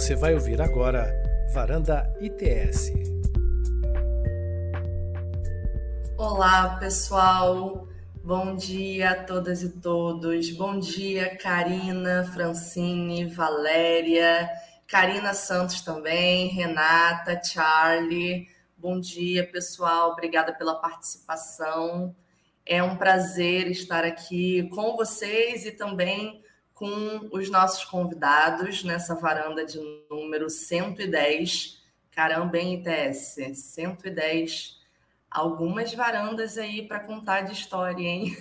Você vai ouvir agora Varanda ITS. Olá, pessoal. Bom dia a todas e todos. Bom dia, Karina, Francine, Valéria, Karina Santos também, Renata, Charlie. Bom dia, pessoal. Obrigada pela participação. É um prazer estar aqui com vocês e também com os nossos convidados nessa varanda de número 110. Caramba, hein, ITS? 110. Algumas varandas aí para contar de história, hein?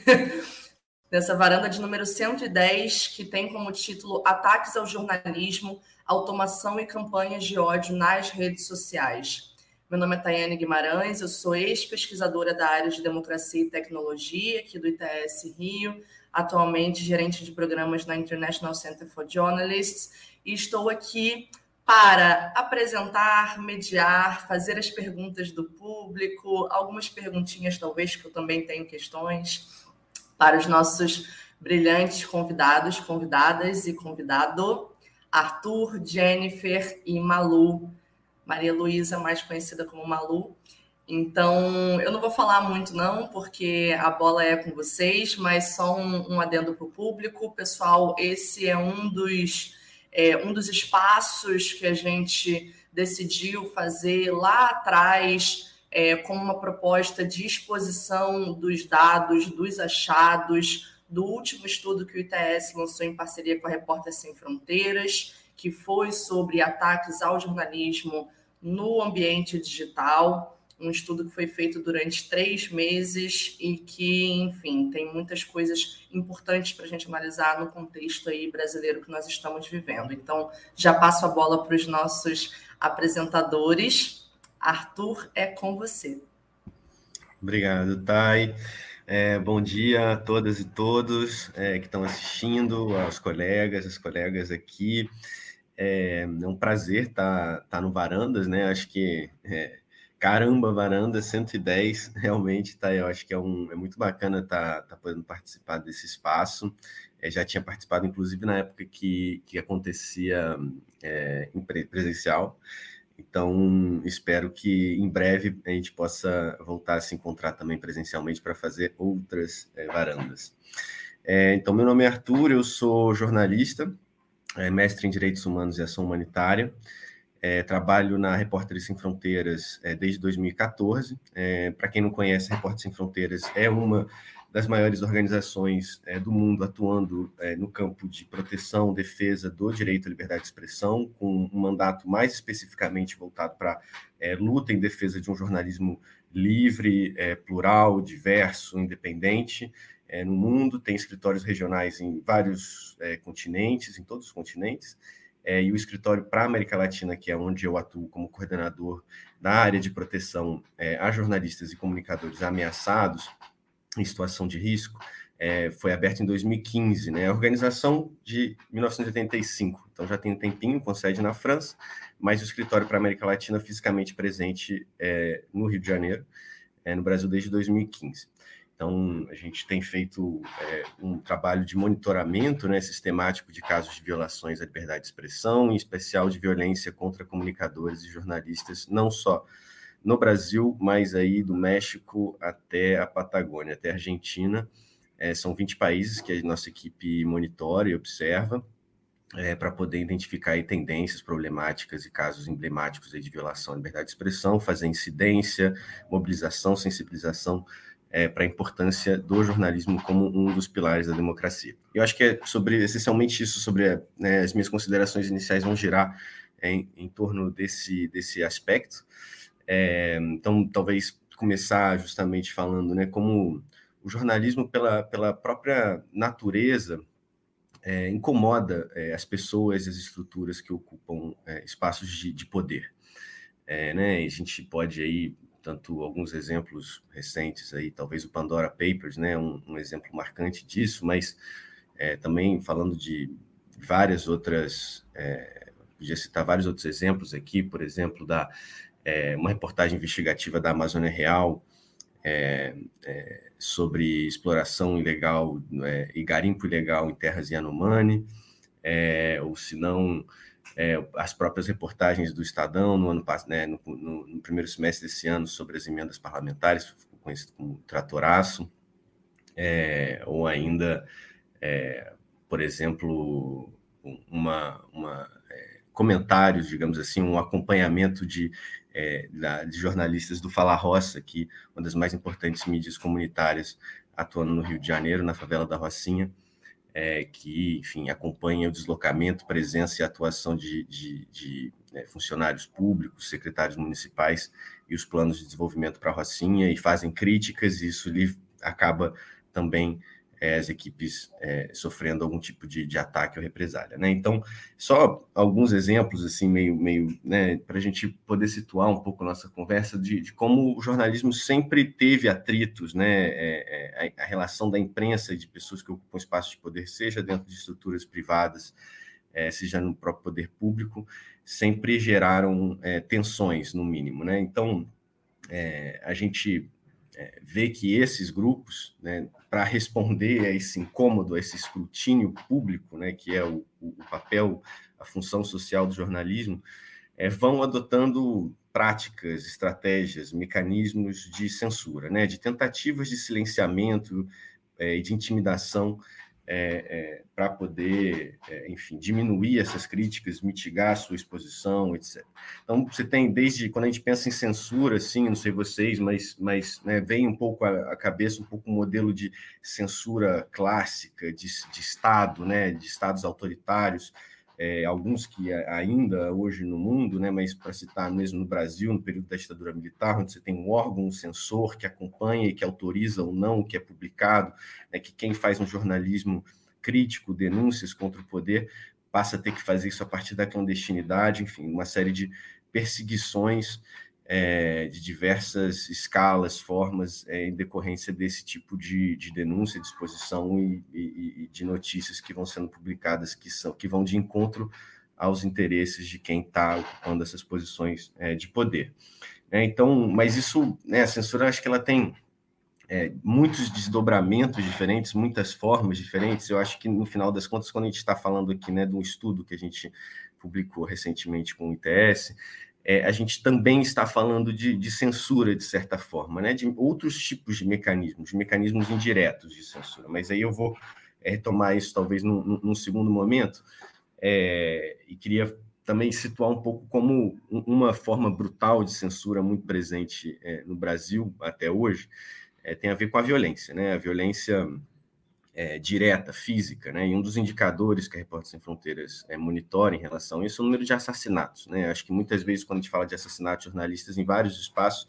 nessa varanda de número 110, que tem como título Ataques ao Jornalismo, Automação e Campanhas de Ódio nas Redes Sociais. Meu nome é Tayane Guimarães, eu sou ex-pesquisadora da área de Democracia e Tecnologia aqui do ITS Rio, atualmente gerente de programas na International Center for Journalists, e estou aqui para apresentar, mediar, fazer as perguntas do público, algumas perguntinhas, talvez, que eu também tenho questões, para os nossos brilhantes convidados, convidadas e convidado, Arthur, Jennifer e Malu. Maria Luísa, mais conhecida como Malu. Então, eu não vou falar muito, não, porque a bola é com vocês, mas só um, um adendo para o público. Pessoal, esse é um dos, é, um dos espaços que a gente decidiu fazer lá atrás, é, uma proposta de exposição dos dados, dos achados, do último estudo que o ITS lançou em parceria com a Repórter Sem Fronteiras, que foi sobre ataques ao jornalismo no ambiente digital um estudo que foi feito durante três meses e que, enfim, tem muitas coisas importantes para a gente analisar no contexto aí brasileiro que nós estamos vivendo. Então, já passo a bola para os nossos apresentadores. Arthur, é com você. Obrigado, Thay. É, bom dia a todas e todos é, que estão assistindo, aos colegas, as colegas aqui. É, é um prazer estar, estar no Varandas, né? Acho que é, Caramba, varanda 110, realmente, tá? Eu acho que é, um, é muito bacana tá, tá podendo participar desse espaço. É, já tinha participado, inclusive, na época que, que acontecia é, presencial. Então, espero que em breve a gente possa voltar a se encontrar também presencialmente para fazer outras é, varandas. É, então, meu nome é Arthur, eu sou jornalista, é, mestre em Direitos Humanos e Ação Humanitária. É, trabalho na Repórteres Sem Fronteiras é, desde 2014. É, Para quem não conhece, Repórteres Sem Fronteiras é uma das maiores organizações é, do mundo atuando é, no campo de proteção, defesa do direito à liberdade de expressão, com um mandato mais especificamente voltado para é, luta em defesa de um jornalismo livre, plural, diverso, independente. no mundo, tem escritórios regionais em vários continentes, em todos os continentes, é, e o escritório para a América Latina, que é onde eu atuo como coordenador da área de proteção é, a jornalistas e comunicadores ameaçados em situação de risco, é, foi aberto em 2015, né? A organização de 1985, então já tem um tempinho, com sede na França, mas o escritório para a América Latina fisicamente presente é, no Rio de Janeiro, é, no Brasil desde 2015. Então, a gente tem feito é, um trabalho de monitoramento né, sistemático de casos de violações à liberdade de expressão, em especial de violência contra comunicadores e jornalistas, não só no Brasil, mas aí do México até a Patagônia, até a Argentina. É, são 20 países que a nossa equipe monitora e observa é, para poder identificar aí, tendências problemáticas e casos emblemáticos aí, de violação à liberdade de expressão, fazer incidência, mobilização, sensibilização é, para a importância do jornalismo como um dos pilares da democracia. Eu acho que é sobre essencialmente isso, sobre né, as minhas considerações iniciais vão girar em, em torno desse, desse aspecto. É, então, talvez começar justamente falando né, como o jornalismo, pela, pela própria natureza, é, incomoda é, as pessoas e as estruturas que ocupam é, espaços de, de poder. É, né, a gente pode aí tanto alguns exemplos recentes aí, talvez o Pandora Papers, né, um, um exemplo marcante disso, mas é, também falando de várias outras, é, podia citar vários outros exemplos aqui, por exemplo, da é, uma reportagem investigativa da Amazônia Real é, é, sobre exploração ilegal é, e garimpo ilegal em terras Yanomami, ou se não é, as próprias reportagens do Estadão no ano né, no, no, no, primeiro semestre desse ano sobre as emendas parlamentares, conhecido como tratoraço, é, ou ainda, é, por exemplo, uma, uma é, comentários, digamos assim, um acompanhamento de, é, da, de jornalistas do Fala Roça, que uma das mais importantes mídias comunitárias atuando no Rio de Janeiro, na favela da Rocinha, é, que, enfim, acompanha o deslocamento, presença e atuação de, de, de é, funcionários públicos, secretários municipais e os planos de desenvolvimento para a Rocinha e fazem críticas, e isso lhe acaba também é, as equipes é, sofrendo algum tipo de, de, ataque ou represália. Né? Então, só alguns exemplos, assim, meio, meio né, para a gente poder situar um pouco nossa conversa de, de como o jornalismo sempre teve atritos, né? É, é a, a, relação da imprensa e de pessoas que ocupam espaço de poder, seja dentro de estruturas privadas, é, seja no próprio poder público, sempre geraram é, tensões, no mínimo. Né? Então, a gente é, vê que esses grupos, né, para responder a esse incômodo, a esse escrutínio público, né, que é o, o papel, a função social do jornalismo, é, vão adotando práticas, estratégias, mecanismos de censura, né, de tentativas de silenciamento é, e de intimidação é, é, para poder, é, enfim, diminuir essas críticas, mitigar a sua exposição, etc. Então, você tem, desde quando a gente pensa em censura, assim, não sei vocês, mas, mas né, vem um pouco à cabeça um pouco um modelo de censura clássica, de, de Estado, né, de Estados autoritários, é, alguns que ainda hoje no mundo, né, mas para citar mesmo no Brasil, no período da ditadura militar, onde você tem um órgão, um censor que acompanha e que autoriza ou não o que é publicado, né, que quem faz um jornalismo crítico, denúncias contra o poder, passa a ter que fazer isso a partir da clandestinidade, enfim, uma série de perseguições é, de diversas escalas, formas, é, em decorrência desse tipo de, de denúncia, de exposição e, e, e, de notícias que vão sendo publicadas, que, são, que vão de encontro aos interesses de quem está ocupando essas posições é, de poder. É, então, mas isso, né, a censura, acho que ela tem muitos desdobramentos diferentes, muitas formas diferentes. Eu acho que, no final das contas, quando a gente está falando aqui né, de um estudo que a gente publicou recentemente com o ITS, é, a gente também está falando de, de, censura, de certa forma, né? de outros tipos de mecanismos, mecanismos indiretos de censura. Mas aí eu vou é, retomar isso talvez num, num segundo momento, é, e queria também situar um pouco como uma forma brutal de censura muito presente é, no Brasil até hoje, é, tem a ver com a violência, né? A violência é, direta, física, né? E um dos indicadores que a Repórter Sem Fronteiras é, monitora em relação a isso é o número de assassinatos, né? Acho que muitas vezes, quando a gente fala de assassinatos jornalistas em vários espaços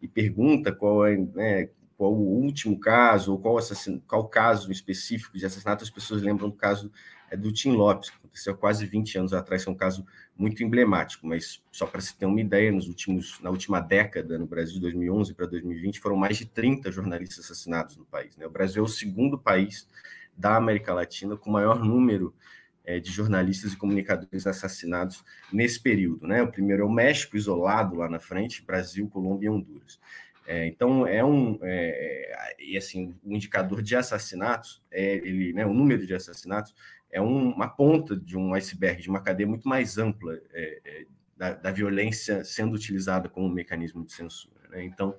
e pergunta qual é, né, qual o último caso ou qual, assassin... qual caso específico de assassinato, as pessoas lembram do caso é, do Tim Lopes, que aconteceu quase 20 anos atrás, é um caso muito emblemático, mas só para se ter uma ideia, nos últimos, na última década, no Brasil, de 2011 para 2020, foram mais de 30 jornalistas assassinados no país. Né? O Brasil é o segundo país da América Latina com maior número é, de jornalistas e comunicadores assassinados nesse período. Né? O primeiro é o México, isolado lá na frente, Brasil, Colômbia e Honduras. É, então é um é, e assim o indicador de assassinatos é ele né o número de assassinatos é um, uma ponta de um iceberg, de uma cadeia muito mais ampla é, é, da, da, violência sendo utilizada como mecanismo de censura. Né? Então,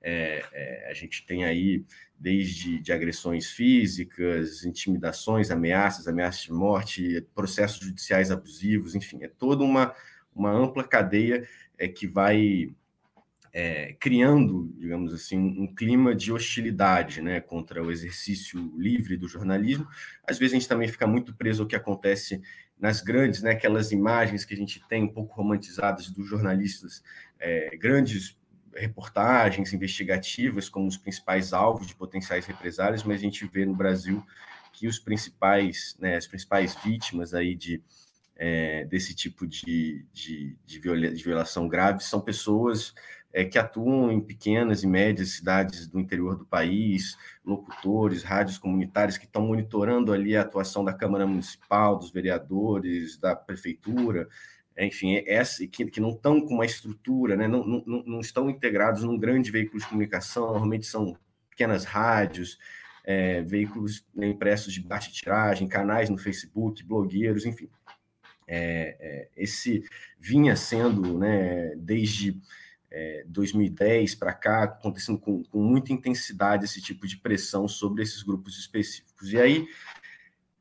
é, é, a gente tem aí desde de agressões físicas, intimidações, ameaças, ameaças de morte, processos judiciais abusivos, enfim, é toda uma, uma ampla cadeia é, que vai é, criando, digamos assim, um clima de hostilidade né, contra o exercício livre do jornalismo. Às vezes a gente também fica muito preso ao que acontece nas grandes, né, aquelas imagens que a gente tem um pouco romantizadas dos jornalistas, é, grandes reportagens investigativas como os principais alvos de potenciais represálias, mas a gente vê no Brasil que os principais, né, as principais vítimas aí de é, desse tipo de, de, de, violação grave são pessoas é, que atuam em pequenas e médias cidades do interior do país, locutores, rádios comunitárias que estão monitorando ali a atuação da Câmara Municipal, dos vereadores, da prefeitura, enfim, é essa, que, que não estão com uma estrutura, né, não, não, não estão integrados num grande veículo de comunicação, normalmente são pequenas rádios, é, veículos impressos de baixa tiragem, canais no Facebook, blogueiros, enfim. É, é, esse vinha sendo, né, desde é, 2010 para cá, acontecendo com, com, muita intensidade esse tipo de pressão sobre esses grupos específicos. E aí,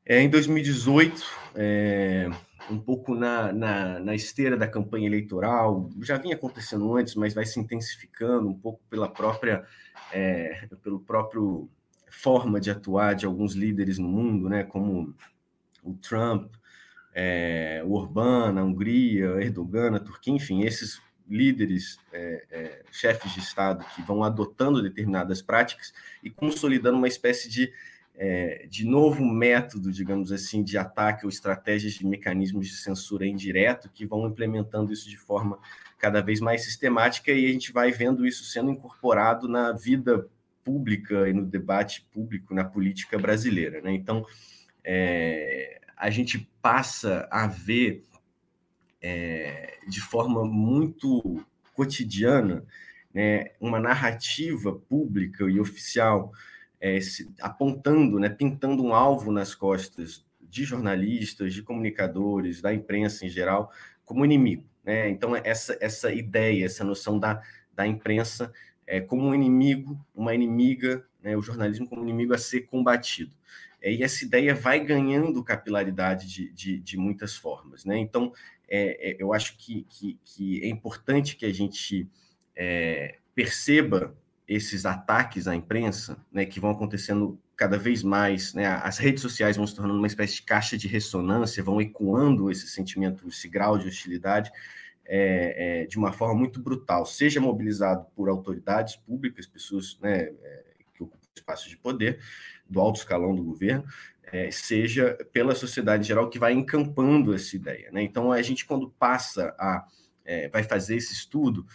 é, em 2018, é, um pouco na, na, na, esteira da campanha eleitoral, já vinha acontecendo antes, mas vai se intensificando um pouco pela própria, é, pelo próprio forma de atuar de alguns líderes no mundo, né, como o Trump, é, o Orbán, a Hungria, Erdogan, a Turquia, enfim, esses líderes, é, é, chefes de Estado que vão adotando determinadas práticas e consolidando uma espécie de, é, de novo método, digamos assim, de ataque ou estratégias de mecanismos de censura indireto que vão implementando isso de forma cada vez mais sistemática e a gente vai vendo isso sendo incorporado na vida pública e no debate público, na política brasileira. Né? Então, é, a gente passa a ver é, de forma muito cotidiana né, uma narrativa pública e oficial é, se, apontando, né, pintando um alvo nas costas de jornalistas, de comunicadores, da imprensa em geral, como inimigo. Né? Então, essa, essa ideia, essa noção da, da imprensa é, como um inimigo, uma inimiga, né, o jornalismo como inimigo a ser combatido. É, e essa ideia vai ganhando capilaridade de, de, de muitas formas. Né? Então, é, é, eu acho que, que, que, é importante que a gente é, perceba esses ataques à imprensa, né, que vão acontecendo cada vez mais, né, as redes sociais vão se tornando uma espécie de caixa de ressonância, vão ecoando esse sentimento, esse grau de hostilidade, é, é, de uma forma muito brutal, seja mobilizado por autoridades públicas, pessoas né, é, que ocupam espaços de poder, do alto escalão do governo, é, seja pela sociedade em geral que vai encampando essa ideia. Né? Então, a gente, quando passa a. É, vai fazer esse estudo,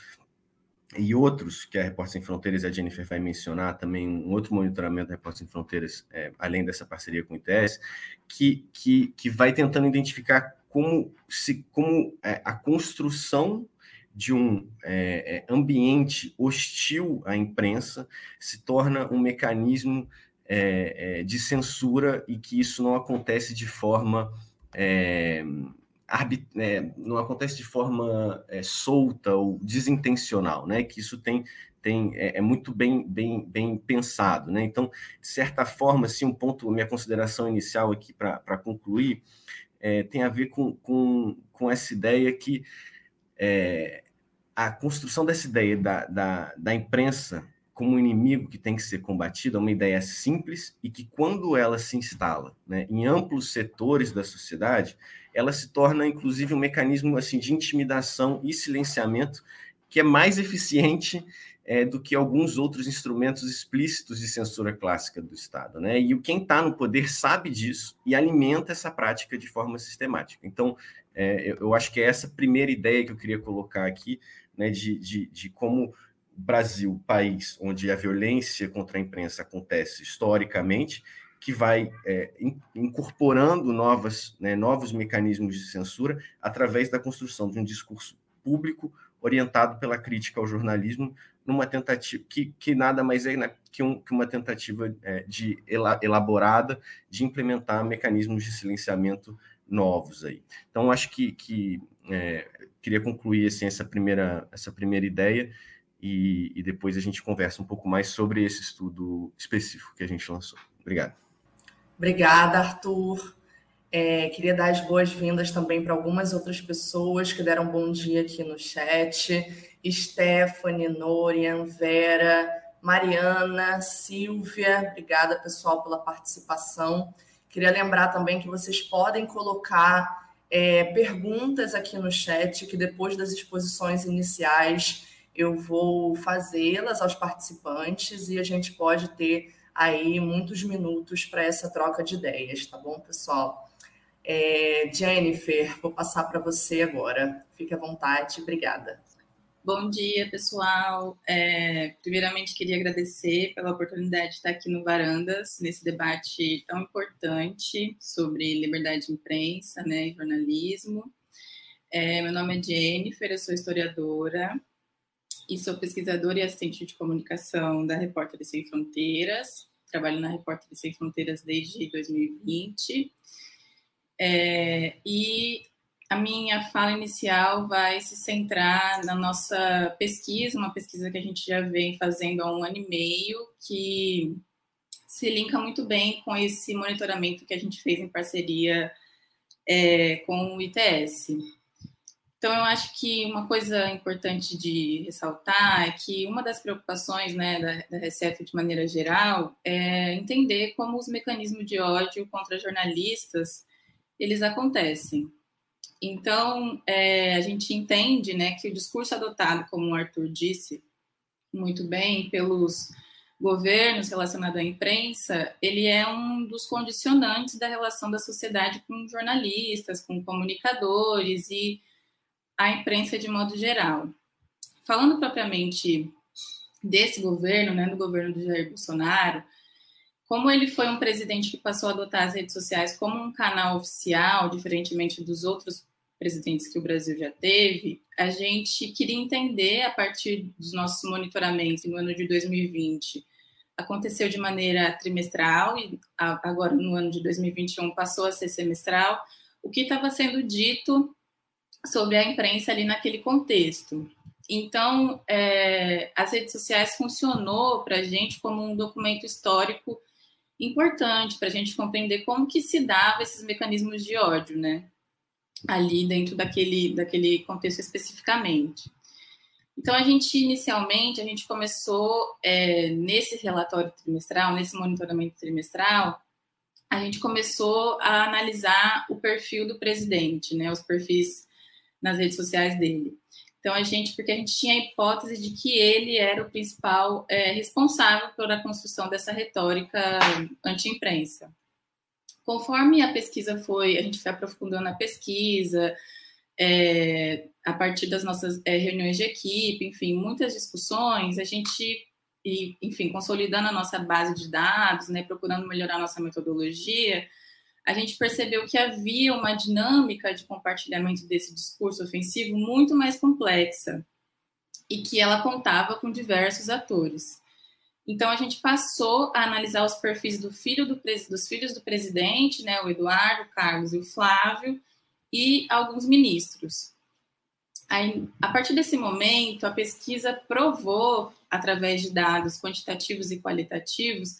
e outros que a Repórter Sem Fronteiras e a Jennifer vai mencionar também, um outro monitoramento da Repórter Sem Fronteiras, é, além dessa parceria com o ITS, que, que, que vai tentando identificar como, se, como é, a construção de um é, é ambiente hostil à imprensa se torna um mecanismo é, é, de censura e que isso não acontece de forma é, é não acontece de forma é, solta ou desintencional, né? Que isso tem tem é, é, muito bem, bem, bem pensado, né? Então, de certa forma, assim, um ponto, minha consideração inicial aqui para concluir tem a ver com, com, com essa ideia que a construção dessa ideia da, da, da imprensa como um inimigo que tem que ser combatido é uma ideia simples e que, quando ela se instala né, em amplos setores da sociedade, ela se torna, inclusive, um mecanismo assim, de intimidação e silenciamento que é mais eficiente é, do que alguns outros instrumentos explícitos de censura clássica do Estado. Né? E quem está no poder sabe disso e alimenta essa prática de forma sistemática. Então, é, eu acho que é essa primeira ideia que eu queria colocar aqui, né, de, de, de como Brasil, país onde a violência contra a imprensa acontece historicamente, que vai é, incorporando novas, né, novos mecanismos de censura através da construção de um discurso público orientado pela crítica ao jornalismo, numa tentativa que, que nada mais é né, que, um, que, uma tentativa é, de elaborada de implementar mecanismos de silenciamento novos aí. Então acho que, que é, queria concluir assim, essa primeira essa primeira ideia e, e, depois a gente conversa um pouco mais sobre esse estudo específico que a gente lançou. Obrigado. Obrigada, Arthur. É, queria dar as boas-vindas também para algumas outras pessoas que deram bom dia aqui no chat. Stephanie, Norian, Vera, Mariana, Silvia. Obrigada, pessoal, pela participação. Queria lembrar também que vocês podem colocar é, perguntas aqui no chat, que depois das exposições iniciais eu vou fazê-las aos participantes e a gente pode ter aí muitos minutos para essa troca de ideias, tá bom, pessoal? É, Jennifer, vou passar para você agora. Fique à vontade, obrigada. Bom dia, pessoal. É, primeiramente, queria agradecer pela oportunidade de estar aqui no Varandas, nesse debate tão importante sobre liberdade de imprensa né, e jornalismo. É, meu nome é Jennifer, eu sou historiadora, e sou pesquisadora e assistente de comunicação da Repórteres Sem Fronteiras. Trabalho na Repórteres Sem Fronteiras desde 2020. É, e a minha fala inicial vai se centrar na nossa pesquisa, uma pesquisa que a gente já vem fazendo há um ano e meio, que se linka muito bem com esse monitoramento que a gente fez em parceria é, com o ITS. Então, eu acho que uma coisa importante de ressaltar é que uma das preocupações né, da, da de maneira geral é entender como os mecanismos de ódio contra jornalistas eles acontecem. Então, é, a gente entende né, que o discurso adotado, como o Arthur disse muito bem, pelos governos relacionado à imprensa, ele é um dos condicionantes da relação da sociedade com jornalistas, com comunicadores e a imprensa de modo geral. Falando propriamente desse governo, né, do governo do Jair Bolsonaro, como ele foi um presidente que passou a adotar as redes sociais como um canal oficial, diferentemente dos outros presidentes que o Brasil já teve, a gente queria entender a partir dos nossos monitoramentos no ano de 2020. Aconteceu de maneira trimestral e agora no ano de 2021 passou a ser semestral. O que estava sendo dito sobre a imprensa ali naquele contexto. Então, é, as redes sociais funcionou para a gente como um documento histórico importante para a gente compreender como que se dava esses mecanismos de ódio, né? Ali dentro daquele, daquele contexto especificamente. Então, a gente, inicialmente, a gente começou é, nesse relatório trimestral, nesse monitoramento trimestral, a gente começou a analisar o perfil do presidente, né? Os perfis nas redes sociais dele. Então, a gente, porque a gente tinha a hipótese de que ele era o principal é, responsável pela construção dessa retórica anti-imprensa. Conforme a pesquisa foi, a gente foi aprofundando a pesquisa, é, a partir das nossas é, reuniões de equipe, enfim, muitas discussões, a gente, e, enfim, consolidando a nossa base de dados, né, procurando melhorar a nossa metodologia, a gente percebeu que havia uma dinâmica de compartilhamento desse discurso ofensivo muito mais complexa e que ela contava com diversos atores. Então a gente passou a analisar os perfis do filho do, dos filhos do presidente, né, o Eduardo, o Carlos e o Flávio, e alguns ministros. Aí, a partir desse momento, a pesquisa provou, através de dados quantitativos e qualitativos,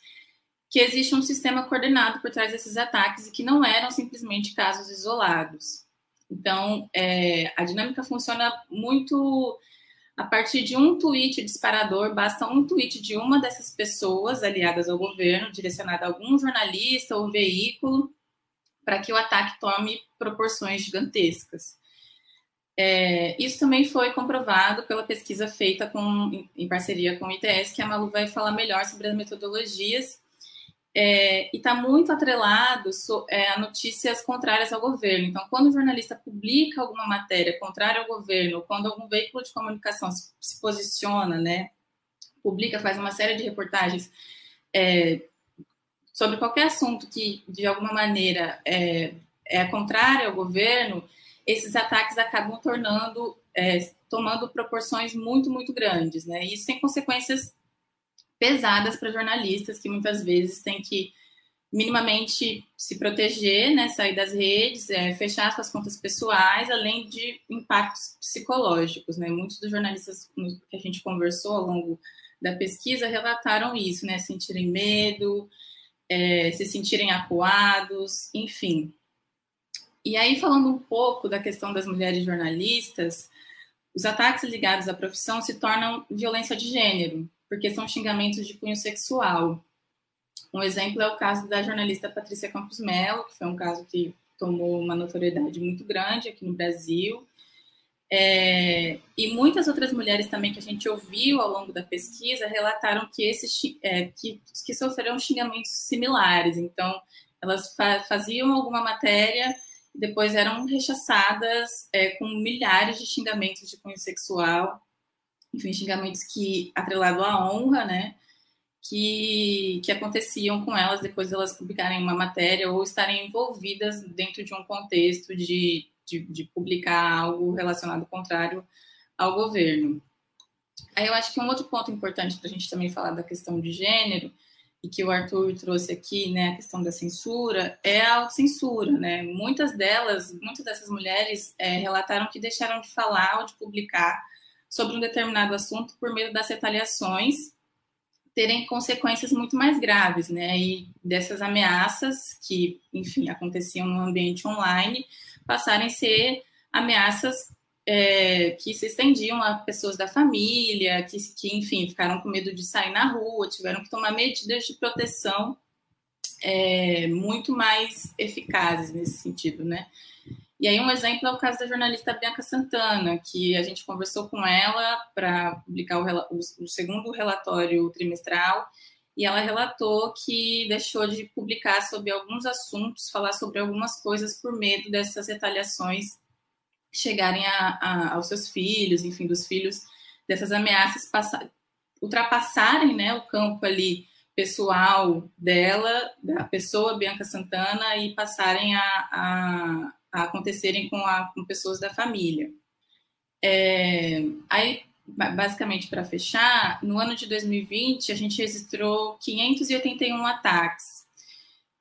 que existe um sistema coordenado por trás desses ataques e que não eram simplesmente casos isolados. Então, é, a dinâmica funciona muito a partir de um tweet disparador, basta um tweet de uma dessas pessoas aliadas ao governo, direcionado a algum jornalista ou veículo, para que o ataque tome proporções gigantescas. É, isso também foi comprovado pela pesquisa feita com, em parceria com o ITS, que a Malu vai falar melhor sobre as metodologias é, e está muito atrelado so, é, a notícias contrárias ao governo. Então, quando o jornalista publica alguma matéria contrária ao governo, quando algum veículo de comunicação se, se posiciona, né, publica, faz uma série de reportagens é, sobre qualquer assunto que, de alguma maneira, é, é contrário ao governo, esses ataques acabam tornando, é, tomando proporções muito, muito grandes, né? Isso tem consequências pesadas para jornalistas que muitas vezes têm que minimamente se proteger, né, sair das redes, é, fechar suas contas pessoais, além de impactos psicológicos, né? Muitos dos jornalistas que a gente conversou ao longo da pesquisa relataram isso, né? Sentirem medo, é, se sentirem acuados, enfim. E aí, falando um pouco da questão das mulheres jornalistas, os ataques ligados à profissão se tornam violência de gênero, porque são xingamentos de cunho sexual. Um exemplo é o caso da jornalista Patrícia Campos Melo, que foi um caso que tomou uma notoriedade muito grande aqui no Brasil. É, e muitas outras mulheres também que a gente ouviu ao longo da pesquisa relataram que, esses, é, que, que sofreram xingamentos similares. Então, elas fa faziam alguma matéria e depois eram rechaçadas é, com milhares de xingamentos de cunho sexual enfim, xingamentos que atrelado à honra, né, que, que aconteciam com elas depois de elas publicarem uma matéria ou estarem envolvidas dentro de um contexto de, de, de publicar algo relacionado contrário ao governo. Aí eu acho que um outro ponto importante para a gente também falar da questão de gênero e que o Arthur trouxe aqui, né, a questão da censura, é a autocensura, né? Muitas delas, muitas dessas mulheres é, relataram que deixaram de falar ou de publicar sobre um determinado assunto por medo das retaliações terem consequências muito mais graves, né? E dessas ameaças que, enfim, aconteciam no ambiente online, passarem a ser ameaças é, que se estendiam a pessoas da família, que, que, enfim, ficaram com medo de sair na rua, tiveram que tomar medidas de proteção é, muito mais eficazes nesse sentido, né? E aí um exemplo é o caso da jornalista Bianca Santana, que a gente conversou com ela para publicar o, o, segundo relatório trimestral, e ela relatou que deixou de publicar sobre alguns assuntos, falar sobre algumas coisas por medo dessas retaliações chegarem a, a, aos seus filhos, enfim, dos filhos dessas ameaças passar, ultrapassarem né, o campo ali pessoal dela, da pessoa Bianca Santana, e passarem a, a, a acontecerem com, a, com pessoas da família. É, aí, basicamente, para fechar, no ano de 2020, a gente registrou 581 ataques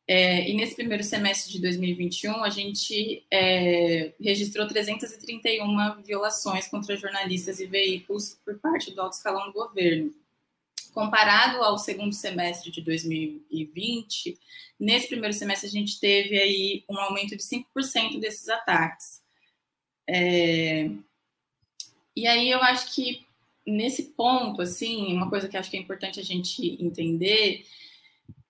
é, e nesse primeiro semestre de 2021, a gente é, registrou 331 violações contra jornalistas e veículos por parte do alto escalão do governo. Comparado ao segundo semestre de 2020, nesse primeiro semestre a gente teve aí um aumento de 5% desses ataques. É, e aí eu acho que nesse ponto, assim, uma coisa que acho que é importante a gente entender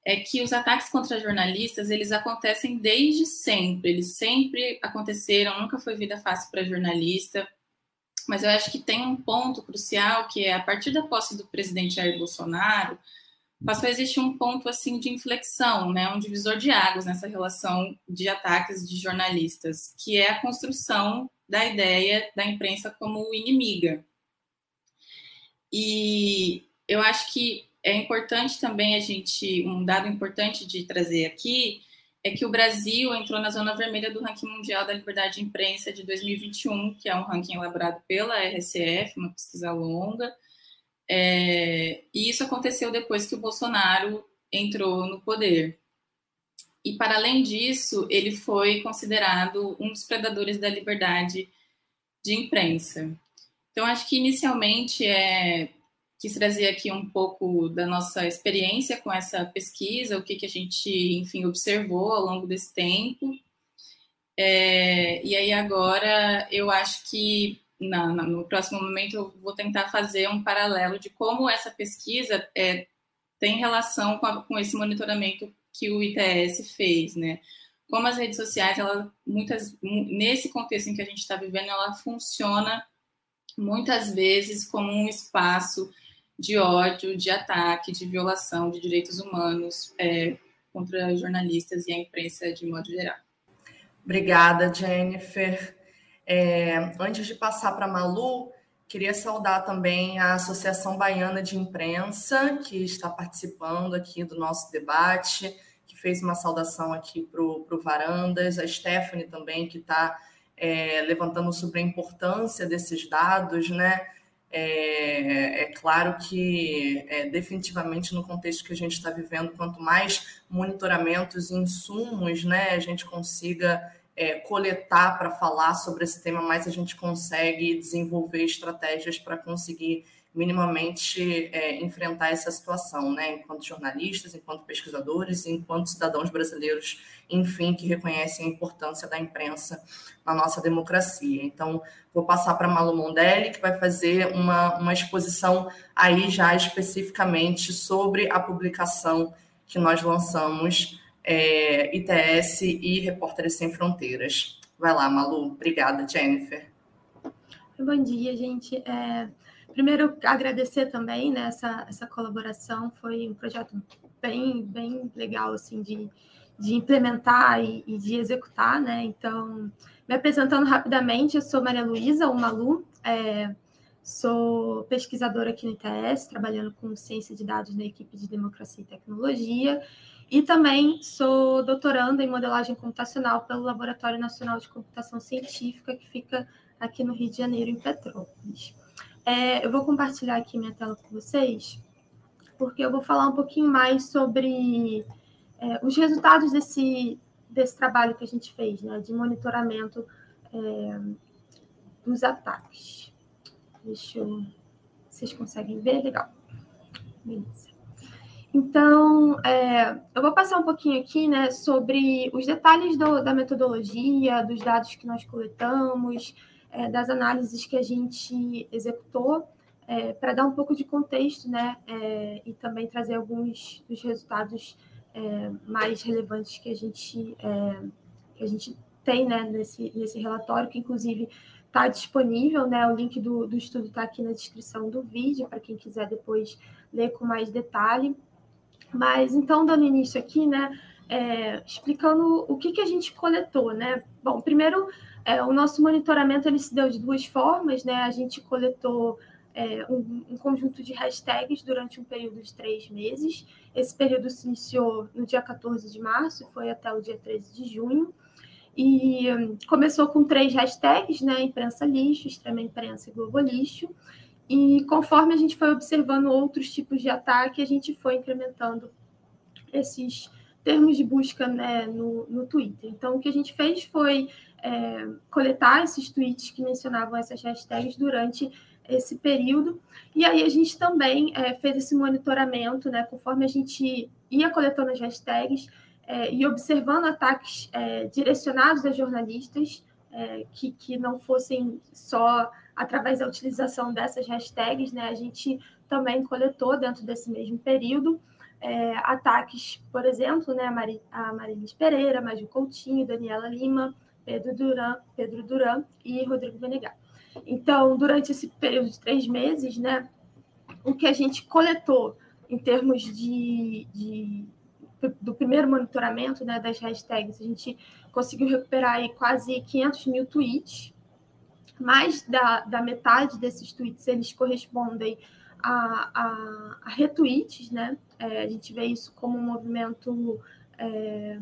é que os ataques contra jornalistas eles acontecem desde sempre, eles sempre aconteceram, nunca foi vida fácil para jornalista. Mas eu acho que tem um ponto crucial que é a partir da posse do presidente Jair Bolsonaro, passou a existir um ponto assim de inflexão, né, um divisor de águas nessa relação de ataques de jornalistas, que é a construção da ideia da imprensa como inimiga. E eu acho que é importante também a gente, um dado importante de trazer aqui, é que o Brasil entrou na zona vermelha do ranking mundial da liberdade de imprensa de 2021, que é um ranking elaborado pela RCF, uma pesquisa longa. É, e isso aconteceu depois que o Bolsonaro entrou no poder. E, para além disso, ele foi considerado um dos predadores da liberdade de imprensa. Então, acho que inicialmente é, quis trazer aqui um pouco da nossa experiência com essa pesquisa, o que, que a gente, enfim, observou ao longo desse tempo. É, e aí agora eu acho que na, na, no próximo momento eu vou tentar fazer um paralelo de como essa pesquisa é, tem relação com, a, com esse monitoramento que o ITS fez, né? Como as redes sociais, ela, muitas, nesse contexto em que a gente está vivendo, ela funciona muitas vezes como um espaço de ódio, de ataque, de violação de direitos humanos é, contra jornalistas e a imprensa de modo geral. Obrigada, Jennifer. É, antes de passar para a Malu, queria saudar também a Associação Baiana de Imprensa, que está participando aqui do nosso debate, que fez uma saudação aqui para o Varandas, a Stephanie também, que está é, levantando sobre a importância desses dados, né? É, é, claro que, é, definitivamente, no contexto que a gente está vivendo, quanto mais monitoramentos e insumos né, a gente consiga é, coletar para falar sobre esse tema, mais a gente consegue desenvolver estratégias para conseguir minimamente é, enfrentar essa situação, né? Enquanto jornalistas, enquanto pesquisadores, enquanto cidadãos brasileiros, enfim, que reconhecem a importância da imprensa na nossa democracia. Então, vou passar para Malu Mondelli, que vai fazer uma, uma exposição aí já especificamente sobre a publicação que nós lançamos, é, ITS e Repórteres Sem Fronteiras. Vai lá, Malu. Obrigada, Jennifer. Bom dia, gente. É... Primeiro, agradecer também né, essa, essa colaboração, foi um projeto bem, bem legal assim, de, de implementar e, e de executar. Né? Então, me apresentando rapidamente, eu sou Maria Luísa, uma Malu, é, sou pesquisadora aqui no ITS, trabalhando com ciência de dados na equipe de democracia e tecnologia, e também sou doutoranda em modelagem computacional pelo Laboratório Nacional de Computação Científica, que fica aqui no Rio de Janeiro, em Petrópolis. É, eu vou compartilhar aqui minha tela com vocês. porque eu vou falar um pouquinho mais sobre é, os resultados desse, desse trabalho que a gente fez, né, de monitoramento é, dos ataques. Deixa eu. Vocês conseguem ver? Legal. Beleza. Então, é, eu vou passar um pouquinho aqui né, sobre os detalhes do, da metodologia, dos dados que nós coletamos, é, das análises que a gente executou, é, para dar um pouco de contexto né, é, e também trazer alguns dos resultados é, mais relevantes que a gente, é, que a gente tem né, nesse, nesse relatório, que inclusive está disponível, né? O link do, do estudo está aqui na descrição do vídeo, para quem quiser depois ler com mais detalhe. Mas então, dando início aqui, né? É, explicando o que, que a gente coletou, né? Bom, primeiro, é, o nosso monitoramento ele se deu de duas formas, né? A gente coletou é, um, um, conjunto de hashtags durante um período de três meses. Esse período se iniciou no dia 14 de março e foi até o dia 13 de junho. E hum, começou com três hashtags, né? Imprensa lixo, extrema imprensa e globo lixo. E conforme a gente foi observando outros tipos de ataque, a gente foi incrementando esses termos de busca né, no, no Twitter. Então, o que a gente fez foi é, coletar esses tweets que mencionavam essas hashtags durante esse período. E aí a gente também é, fez esse monitoramento, né? Conforme a gente ia coletando as hashtags, é, e observando ataques é, direcionados a jornalistas é, que, que não fossem só através da utilização dessas hashtags, né, a gente também coletou dentro desse mesmo período é, ataques, por exemplo, né, a, Mari, a Marilis Pereira, Maju Coutinho, Daniela Lima, Pedro Duran, Pedro Duran e Rodrigo Benegar. Então, durante esse período de três meses, né, o que a gente coletou em termos de, de do primeiro monitoramento né, das hashtags, a gente conseguiu recuperar aí quase 500 mil tweets. Mais da, da metade desses tweets eles correspondem a, a, a retweets, né? É, a gente vê isso como um movimento, é,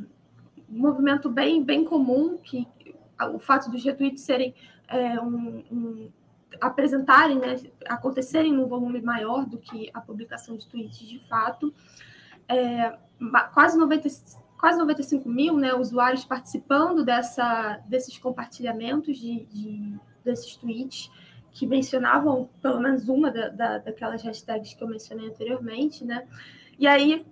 um movimento bem, bem comum, que o fato dos retweets serem é, um, um apresentarem, né, acontecerem num volume maior do que a publicação de tweets de fato. É, quase 90, quase 95 mil né, usuários participando dessa, desses compartilhamentos de, de, desses tweets que mencionavam pelo menos uma da, da, daquelas hashtags que eu mencionei anteriormente, né? E aí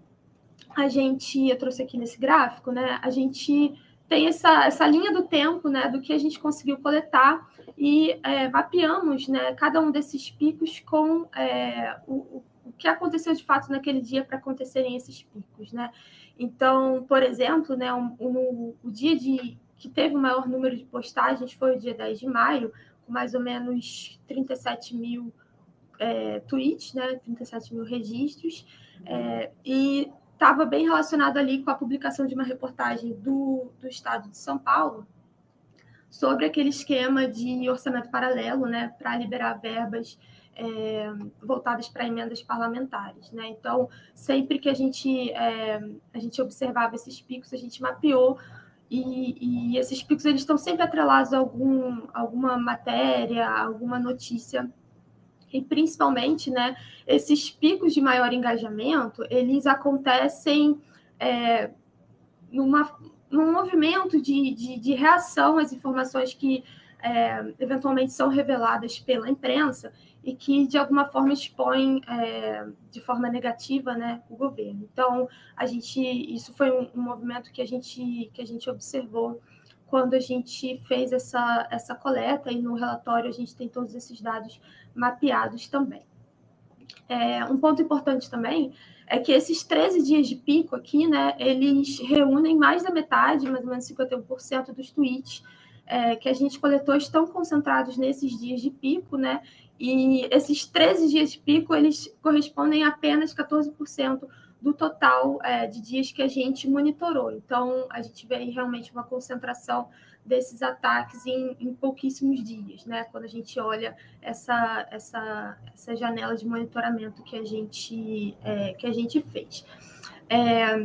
a gente, eu trouxe aqui nesse gráfico, né? A gente tem essa, essa linha do tempo, né? Do que a gente conseguiu coletar e é, mapeamos, né? Cada um desses picos com é, o, o que aconteceu de fato naquele dia para acontecerem esses picos, né? Então, por exemplo, né, um, um, o dia de, que teve o maior número de postagens foi o dia 10 de maio, com mais ou menos 37 mil é, tweets, né, 37 mil registros, é, e estava bem relacionado ali com a publicação de uma reportagem do, do Estado de São Paulo sobre aquele esquema de orçamento paralelo, né, para liberar verbas é, voltadas para emendas parlamentares. Né? Então, sempre que a gente, é, a gente observava esses picos, a gente mapeou e, e, esses picos eles estão sempre atrelados a algum, alguma matéria, alguma notícia. E principalmente, né, esses picos de maior engajamento, eles acontecem é, numa, num movimento de, de, de reação às informações que é, eventualmente são reveladas pela imprensa e que de alguma forma expõe é, de forma negativa né, o governo. Então, a gente, isso foi um, um, movimento que a gente, que a gente observou quando a gente fez essa, essa coleta e no relatório a gente tem todos esses dados mapeados também. É, um ponto importante também é que esses 13 dias de pico aqui, né, eles reúnem mais da metade, mais ou menos 51% dos tweets é, que a gente coletou estão concentrados nesses dias de pico, né? E esses 13 dias de pico, eles correspondem a apenas 14% do total é, de dias que a gente monitorou. Então, a gente vê aí realmente uma concentração desses ataques em, em pouquíssimos dias, né? Quando a gente olha essa, essa, essa janela de monitoramento que a gente, é, que a gente fez. É,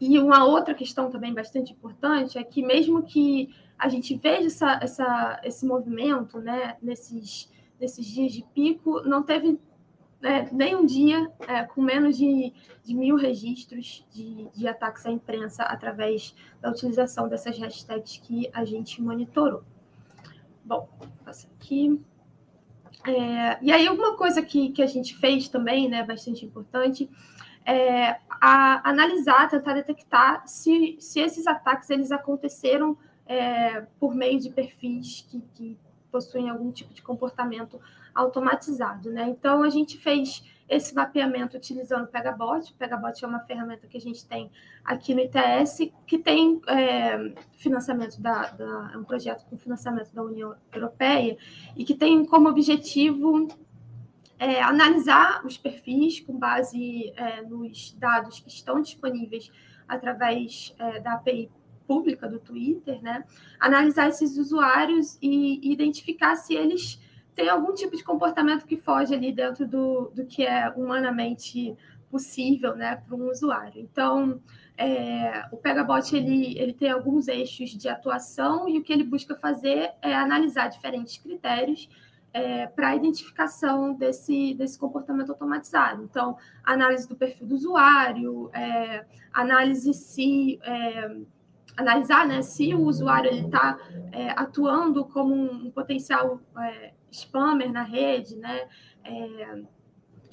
e uma outra questão também bastante importante é que mesmo que a gente veja essa, essa, esse movimento né, nesses, nesses dias de pico, não teve né, nem um dia é, com menos de, de mil registros de, de ataques à imprensa através da utilização dessas hashtags que a gente monitorou. Bom, passa aqui. É, e aí, alguma coisa que, que a gente fez também, né, bastante importante, é a, analisar, tentar detectar se, se esses ataques eles aconteceram é, por meio de perfis que, que possuem algum tipo de comportamento automatizado, né? Então a gente fez esse mapeamento utilizando o Pegabot. O Pegabot é uma ferramenta que a gente tem aqui no ITS, que tem é, financiamento da, da, é um projeto com financiamento da União Europeia e que tem como objetivo é, analisar os perfis com base é, nos dados que estão disponíveis através é, da API pública do Twitter, né? Analisar esses usuários e identificar se eles têm algum tipo de comportamento que foge ali dentro do, do que é humanamente possível, né, para um usuário. Então, é, o Pegabot ele, ele tem alguns eixos de atuação e o que ele busca fazer é analisar diferentes critérios é, para a identificação desse, desse comportamento automatizado. Então, análise do perfil do usuário, é, análise se é, analisar né, se o usuário está é, atuando como um, um potencial é, spammer na rede, né, é,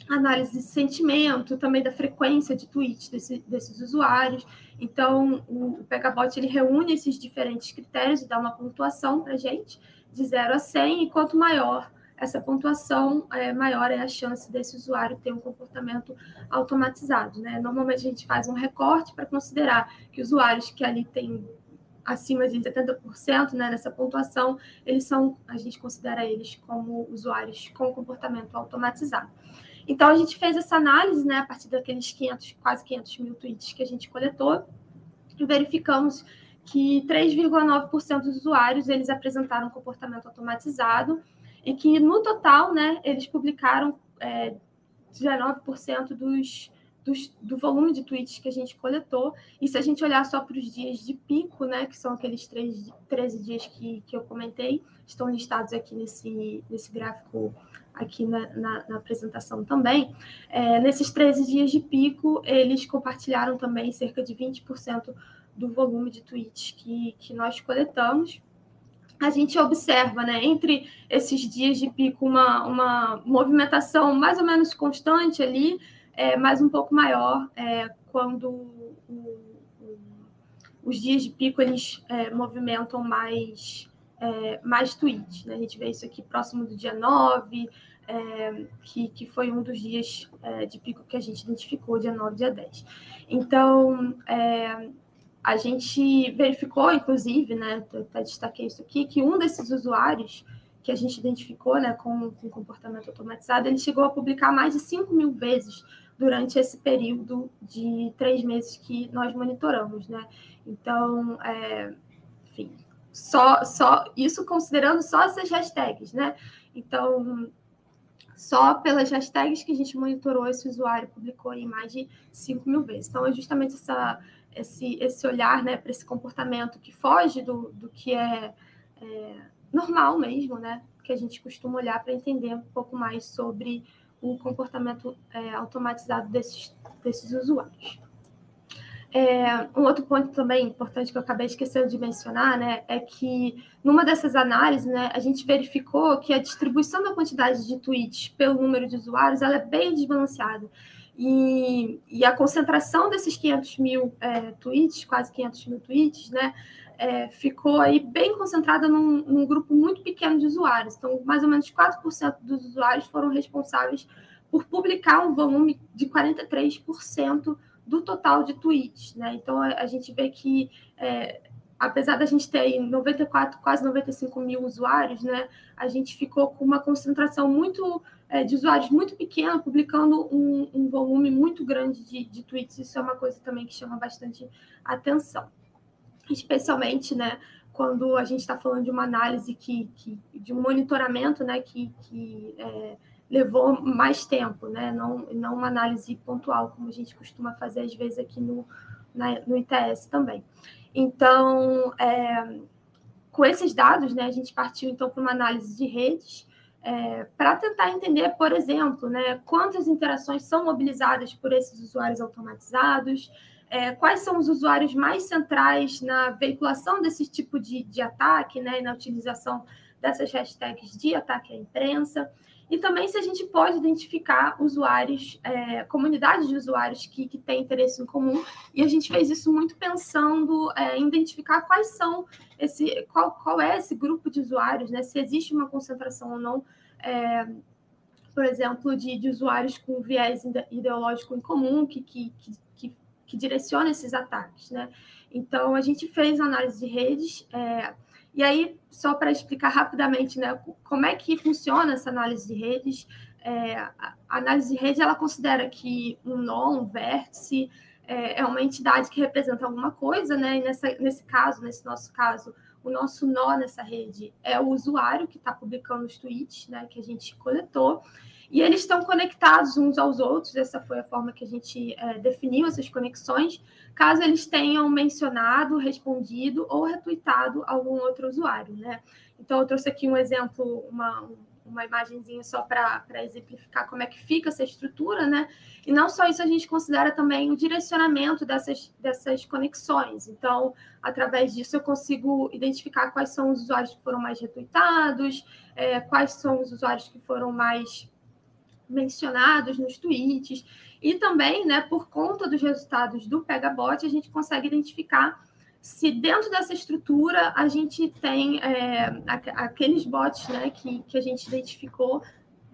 análise de sentimento, também da frequência de tweets desse, desses usuários. Então, o, o Pegabot ele reúne esses diferentes critérios e dá uma pontuação para a gente, de 0 a 100, e quanto maior essa pontuação, é, maior é a chance desse usuário ter um comportamento automatizado. Né? Normalmente a gente faz um recorte para considerar que usuários que ali têm acima de 70% né, nessa pontuação, eles são, a gente considera eles como usuários com comportamento automatizado. Então a gente fez essa análise né, a partir daqueles 500, quase 500 mil tweets que a gente coletou e verificamos que 3,9% dos usuários eles apresentaram comportamento automatizado e que no total, né, eles publicaram é, 19% dos, dos, do volume de tweets que a gente coletou. E se a gente olhar só para os dias de pico, né, que são aqueles 3, 13 dias que, que eu comentei, estão listados aqui nesse, nesse gráfico aqui na, na, na apresentação também. É, nesses 13 dias de pico, eles compartilharam também cerca de 20% do volume de tweets que, que nós coletamos a gente observa, né, entre esses dias de pico, uma, uma movimentação mais ou menos constante ali, é, mas um pouco maior é, quando o, o, os dias de pico eles é, movimentam mais, é, mais tweets. Né? A gente vê isso aqui próximo do dia 9, é, que, que foi um dos dias é, de pico que a gente identificou, dia 9, dia 10. Então, a gente verificou, inclusive, né, até destaquei isso aqui, que um desses usuários que a gente identificou né, com, com comportamento automatizado, ele chegou a publicar mais de 5 mil vezes durante esse período de três meses que nós monitoramos, né? Então, é, enfim, só, só isso considerando só essas hashtags, né? Então, só pelas hashtags que a gente monitorou, esse usuário publicou aí mais de 5 mil vezes. Então, é justamente essa esse, esse olhar né, para esse comportamento que foge do, do que é, é normal mesmo, né? Que a gente costuma olhar para entender um pouco mais sobre o comportamento é, automatizado desses, desses usuários. É, um outro ponto também importante que eu acabei esquecendo de mencionar, né, é que numa dessas análises, né, a gente verificou que a distribuição da quantidade de tweets pelo número de usuários, ela é bem desbalanceada. E, e a concentração desses 500 mil é, tweets, quase 500 mil tweets, né, é, ficou aí bem concentrada num, num, grupo muito pequeno de usuários. Então, mais ou menos 4% dos usuários foram responsáveis por publicar um volume de 43% do total de tweets. Né? Então, a, a gente vê que, é, apesar da gente ter 94, quase 95 mil usuários, né, a gente ficou com uma concentração muito é, de usuários muito pequena, publicando um, um volume muito grande de, de, tweets. Isso é uma coisa também que chama bastante atenção. Especialmente, né, quando a gente está falando de uma análise que, que, de um monitoramento, né, que, que é, levou mais tempo, né, não, não uma análise pontual, como a gente costuma fazer às vezes aqui no, na, no ITS também. Então, é, com esses dados, né, a gente partiu então para uma análise de redes é, para tentar entender, por exemplo, né, quantas interações são mobilizadas por esses usuários automatizados, é, quais são os usuários mais centrais na veiculação desse tipo de, de ataque, né, na utilização dessas hashtags de ataque à imprensa, e também se a gente pode identificar usuários, é, comunidades de usuários que, que têm interesse em comum, e a gente fez isso muito pensando é, em identificar quais são esse, qual, qual é esse grupo de usuários, né? Se existe uma concentração ou não, é, por exemplo, de, de usuários com viés ideológico em comum que, que, que, que direciona esses ataques, né? Então a gente fez análise de redes. É, e aí, só para explicar rapidamente, né, como é que funciona essa análise de redes? É, a análise de rede ela considera que um nó, um vértice, é, é uma entidade que representa alguma coisa, né? E nessa, nesse caso, nesse nosso caso, o nosso nó nessa rede é o usuário que está publicando os tweets, né? Que a gente coletou. E eles estão conectados uns aos outros, essa foi a forma que a gente é, definiu essas conexões, caso eles tenham mencionado, respondido ou retweetado algum outro usuário, né? Então, eu trouxe aqui um exemplo, uma, uma imagenzinha só para exemplificar como é que fica essa estrutura, né? E não só isso, a gente considera também o direcionamento dessas, dessas conexões. Então, através disso, eu consigo identificar quais são os usuários que foram mais retweetados, é, quais são os usuários que foram mais mencionados nos tweets. E também, né, por conta dos resultados do Pegabot, a gente consegue identificar se dentro dessa estrutura a gente tem é, aqueles bots né, que, que a gente identificou,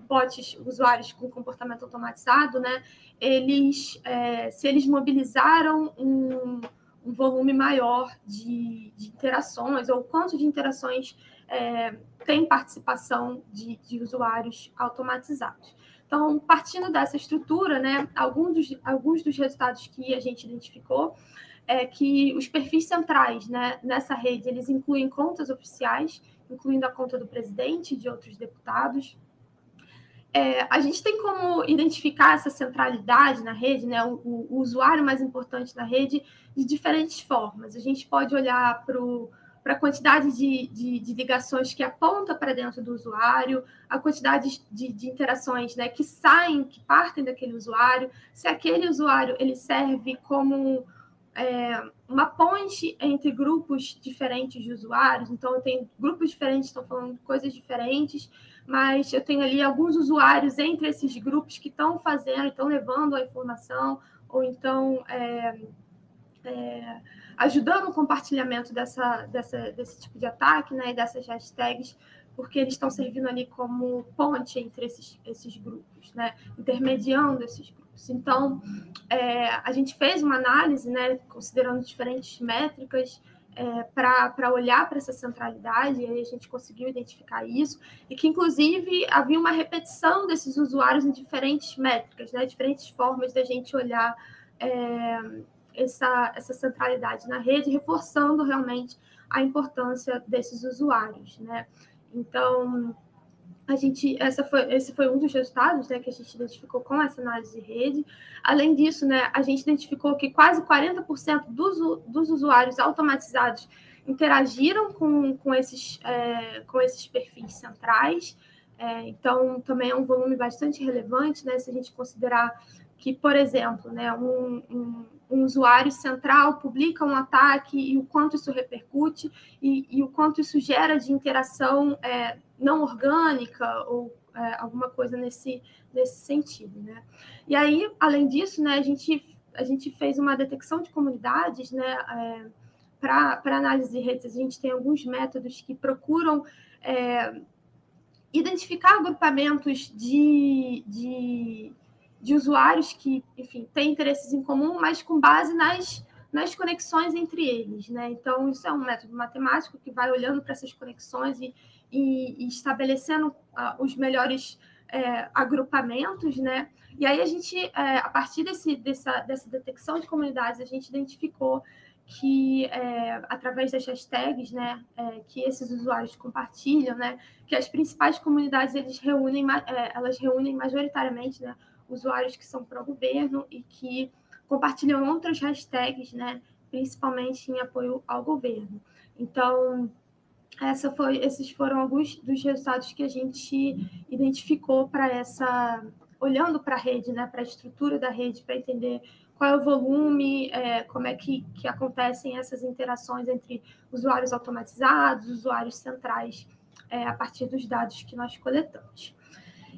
bots, usuários com comportamento automatizado, né, eles, é, se eles mobilizaram um, um volume maior de, de, interações, ou quanto de interações é, tem participação de, de usuários automatizados. Então, partindo dessa estrutura, né, alguns dos, alguns dos resultados que a gente identificou é que os perfis centrais né, nessa rede, eles incluem contas oficiais, incluindo a conta do presidente e de outros deputados. É, a gente tem como identificar essa centralidade na rede, né, o, o usuário mais importante na rede, de diferentes formas. A gente pode olhar para o para a quantidade de, de, de, ligações que aponta para dentro do usuário, a quantidade de, de, interações né, que saem, que partem daquele usuário, se aquele usuário ele serve como é, uma ponte entre grupos diferentes de usuários, então eu tenho grupos diferentes estão falando coisas diferentes, mas eu tenho ali alguns usuários entre esses grupos que estão fazendo, estão levando a informação, ou então é, é, ajudando o compartilhamento dessa, dessa, desse tipo de ataque, né, e dessas hashtags, porque eles estão servindo ali como ponte entre esses, esses grupos, né, intermediando esses grupos. Então, é, a gente fez uma análise, né, considerando diferentes métricas, é, para olhar para essa centralidade, e aí a gente conseguiu identificar isso, e que, inclusive, havia uma repetição desses usuários em diferentes métricas, né, diferentes formas da gente olhar é, essa, essa centralidade na rede, reforçando realmente a importância desses usuários, né? Então, a gente, essa foi, esse foi um dos resultados né, que a gente identificou com essa análise de rede. Além disso, né, a gente identificou que quase 40% dos, dos usuários automatizados interagiram com, com, esses, é, com esses perfis centrais. É, então, também é um volume bastante relevante, né, se a gente considerar que, por exemplo, né, um, um, um, usuário central publica um ataque e o quanto isso repercute e, e o quanto isso gera de interação é, não orgânica ou é, alguma coisa nesse, nesse sentido. Né? E aí, além disso, né, a, gente, a gente fez uma detecção de comunidades né, é, para análise de redes. A gente tem alguns métodos que procuram é, identificar agrupamentos de, de de usuários que, enfim, têm interesses em comum, mas com base nas, nas conexões entre eles, né? Então, isso é um método matemático que vai olhando para essas conexões e, e, e estabelecendo uh, os melhores é, agrupamentos, né? E aí a gente, é, a partir desse, dessa, dessa detecção de comunidades, a gente identificou que é, através das hashtags, né, é, que esses usuários compartilham, né, que as principais comunidades eles reúnem, é, elas reúnem majoritariamente, né, usuários que são pró-governo e que compartilham outras hashtags, né, principalmente em apoio ao governo. Então, essa foi, esses foram alguns dos resultados que a gente identificou para essa, olhando para a rede, né, para a estrutura da rede, para entender qual é o volume, é, como é que, que acontecem essas interações entre usuários automatizados, usuários centrais, é, a partir dos dados que nós coletamos.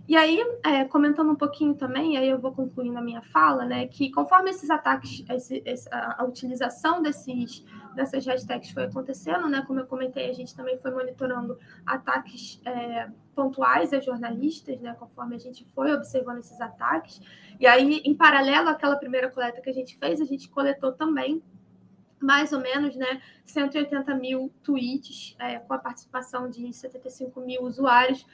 E aí, é, comentando um pouquinho também, aí eu vou concluindo a minha fala, né, que conforme esses ataques, esse, a, a, utilização desses, dessas hashtags foi acontecendo, né, como eu comentei, a gente também foi monitorando ataques é, pontuais a jornalistas, né, conforme a gente foi observando esses ataques. E aí, em paralelo àquela primeira coleta que a gente fez, a gente coletou também mais ou menos né, 180 mil tweets, é, com a participação de 75 mil usuários,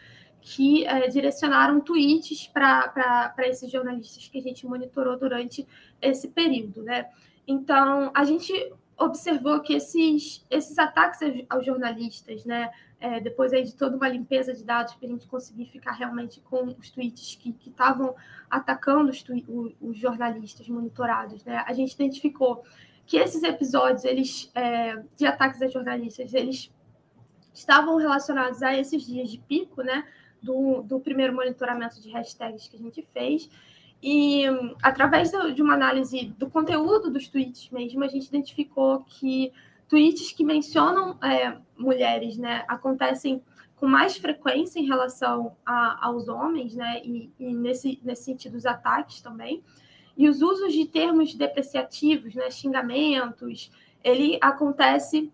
que é, direcionaram tweets para esses jornalistas que a gente monitorou durante esse período. Né? Então, a gente observou que esses, esses ataques aos jornalistas, né, é, depois aí de toda uma limpeza de dados para a gente conseguir ficar realmente com os tweets que estavam atacando os, os, os, jornalistas monitorados, né, a gente identificou que esses episódios eles é, de ataques a jornalistas eles estavam relacionados a esses dias de pico, né, do, do primeiro monitoramento de hashtags que a gente fez. E através de uma análise do conteúdo dos tweets mesmo, a gente identificou que tweets que mencionam é, mulheres né, acontecem com mais frequência em relação a, aos homens, né, e, e, nesse, nesse sentido os ataques também. E os usos de termos depreciativos, né, xingamentos, ele acontece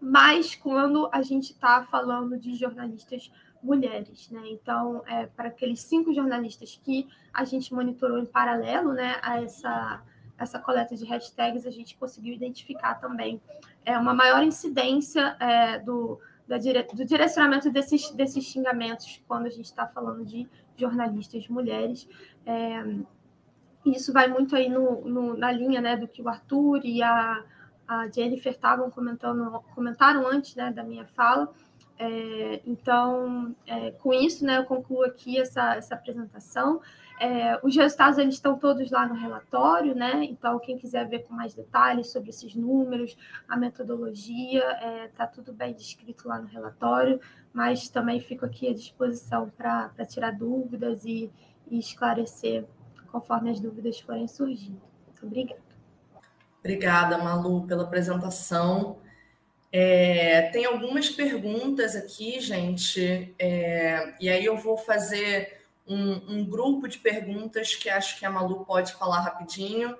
mais quando a gente está falando de jornalistas mulheres, né? Então, é, para aqueles cinco jornalistas que a gente monitorou em paralelo, né, a essa essa coleta de hashtags, a gente conseguiu identificar também é, uma maior incidência é, do, da do direcionamento desses, desses xingamentos quando a gente está falando de jornalistas mulheres. É, isso vai muito aí no, no, na linha né, do que o Arthur e a, a Jennifer estavam comentando, comentaram antes né, da minha fala. É, então, é, com isso, né, eu concluo aqui essa, essa apresentação. É, os resultados eles estão todos lá no relatório, né? Então, quem quiser ver com mais detalhes sobre esses números, a metodologia, está tudo bem descrito lá no relatório, mas também fico aqui à disposição para tirar dúvidas e, e esclarecer conforme as dúvidas forem surgindo. Muito obrigada. Obrigada, Malu, pela apresentação. É, tem algumas perguntas aqui, gente, é, e aí eu vou fazer um, um, grupo de perguntas que acho que a Malu pode falar rapidinho,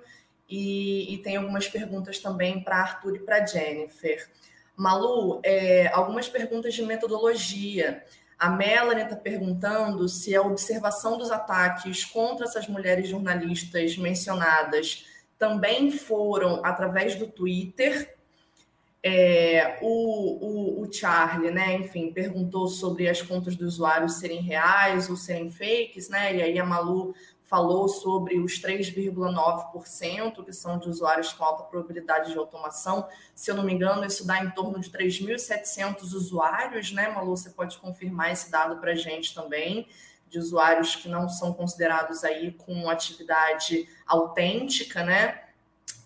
e, e tem algumas perguntas também para Arthur e para Jennifer. Malu, é, algumas perguntas de metodologia. A Melanie está perguntando se a observação dos ataques contra essas mulheres jornalistas mencionadas também foram através do Twitter é, o, o, o, Charlie, né, enfim, perguntou sobre as contas do usuário serem reais ou serem fakes, né? E aí a Malu falou sobre os 3,9% que são de usuários com alta probabilidade de automação. Se eu não me engano, isso dá em torno de 3.700 usuários, né, Malu? Você pode confirmar esse dado para a gente também, de usuários que não são considerados aí com atividade autêntica, né?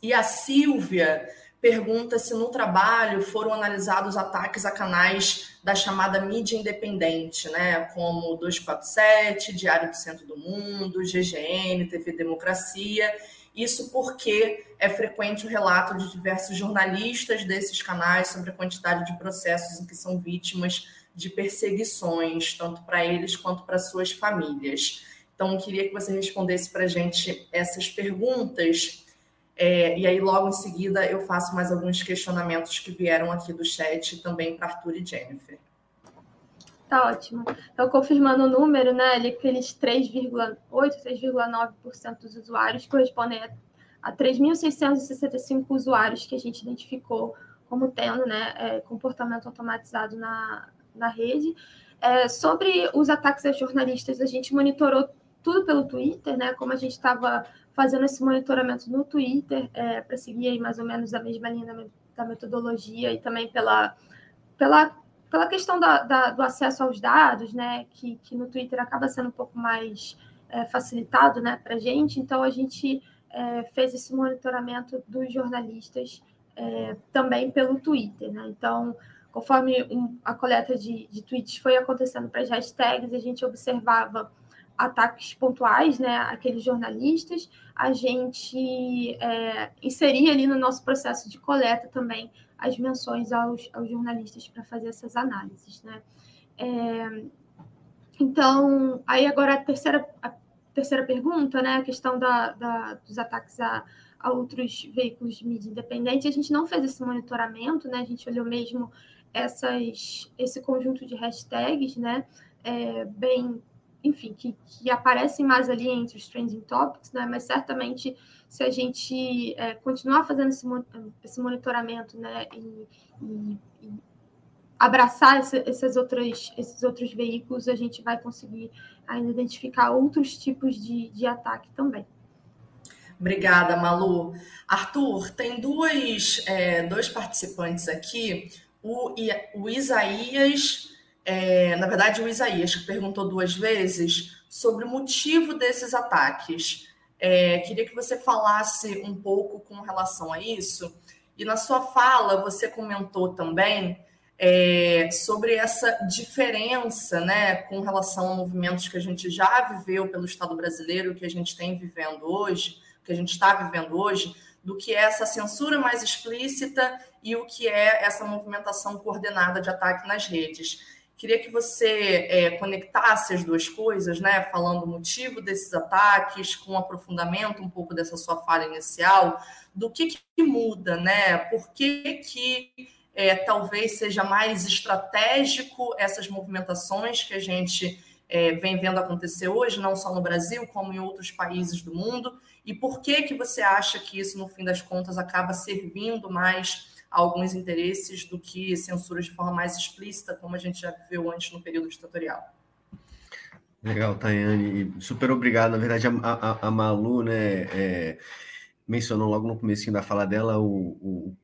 E a Silvia pergunta se no trabalho foram analisados ataques a canais da chamada mídia independente, né, como 247, Diário do Centro do Mundo, GGN, TV Democracia. Isso porque é frequente o relato de diversos jornalistas desses canais sobre a quantidade de processos em que são vítimas de perseguições, tanto para eles quanto para suas famílias. Então, queria que você respondesse para a gente essas perguntas é, e aí, logo em seguida, eu faço mais alguns questionamentos que vieram aqui do chat também para Arthur e Jennifer. Tá ótimo. Então, confirmando o número, né, ali, aqueles 3,8%, 3,9% dos usuários correspondem a, a 3.665 usuários que a gente identificou como tendo né, é, comportamento automatizado na, na rede. É, sobre os ataques a jornalistas, a gente monitorou tudo pelo Twitter, né? Como a gente estava fazendo esse monitoramento no Twitter é, para seguir aí mais ou menos a mesma linha da metodologia e também pela, pela, pela questão da, da, do acesso aos dados, né, que, que no Twitter acaba sendo um pouco mais é, facilitado né, para a gente. Então, a gente é, fez esse monitoramento dos jornalistas é, também pelo Twitter. Né? Então, conforme um, a coleta de, de tweets foi acontecendo para as hashtags, a gente observava ataques pontuais, né, aqueles jornalistas, a gente é, inseria ali no nosso processo de coleta também as menções aos, aos jornalistas para fazer essas análises, né. É, então, aí agora a terceira, a terceira pergunta, né, a questão da, da dos ataques a, a outros veículos de mídia independente, a gente não fez esse monitoramento, né, a gente olhou mesmo essas, esse conjunto de hashtags, né, é, bem enfim, que, que aparecem mais ali entre os trending topics, né? Mas certamente se a gente é, continuar fazendo esse, esse monitoramento, né, e, e, e abraçar esse, esses, outros, esses outros veículos, a gente vai conseguir ainda identificar outros tipos de, de ataque também. Obrigada, Malu. Arthur, tem duas, é, dois participantes aqui, o, o Isaías é, na verdade, o Isaías, que perguntou duas vezes sobre o motivo desses ataques. É, queria que você falasse um pouco com relação a isso. E na sua fala, você comentou também é, sobre essa diferença né, com relação a movimentos que a gente já viveu pelo Estado brasileiro, que a gente tem vivendo hoje, que a gente está vivendo hoje, do que é essa censura mais explícita e o que é essa movimentação coordenada de ataque nas redes. Queria que você é, conectasse as duas coisas, né? Falando o motivo desses ataques, com um aprofundamento um pouco dessa sua fala inicial, do que, que muda, né? Por que, que é, talvez seja mais estratégico essas movimentações que a gente é, vem vendo acontecer hoje, não só no Brasil, como em outros países do mundo, e por que que você acha que isso, no fim das contas, acaba servindo mais alguns interesses do que censuras de forma mais explícita, como a gente já viu antes no período ditatorial. Legal, Tayane. Super obrigado. Na verdade, a, a, a Malu né, é, mencionou logo no começo da fala dela o, o,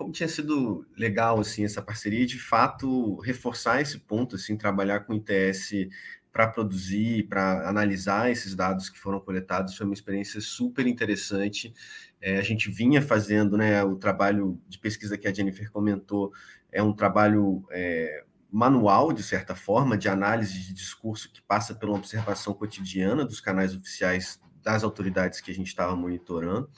como tinha sido legal assim essa parceria de fato, reforçar esse ponto, assim, trabalhar com o ITS para produzir, para analisar esses dados que foram coletados, foi uma experiência super interessante. É, a gente vinha fazendo, né, o trabalho de pesquisa que a Jennifer comentou, é um trabalho é, manual, de certa forma, de análise de discurso que passa pela observação cotidiana dos canais oficiais das autoridades que a gente estava monitorando.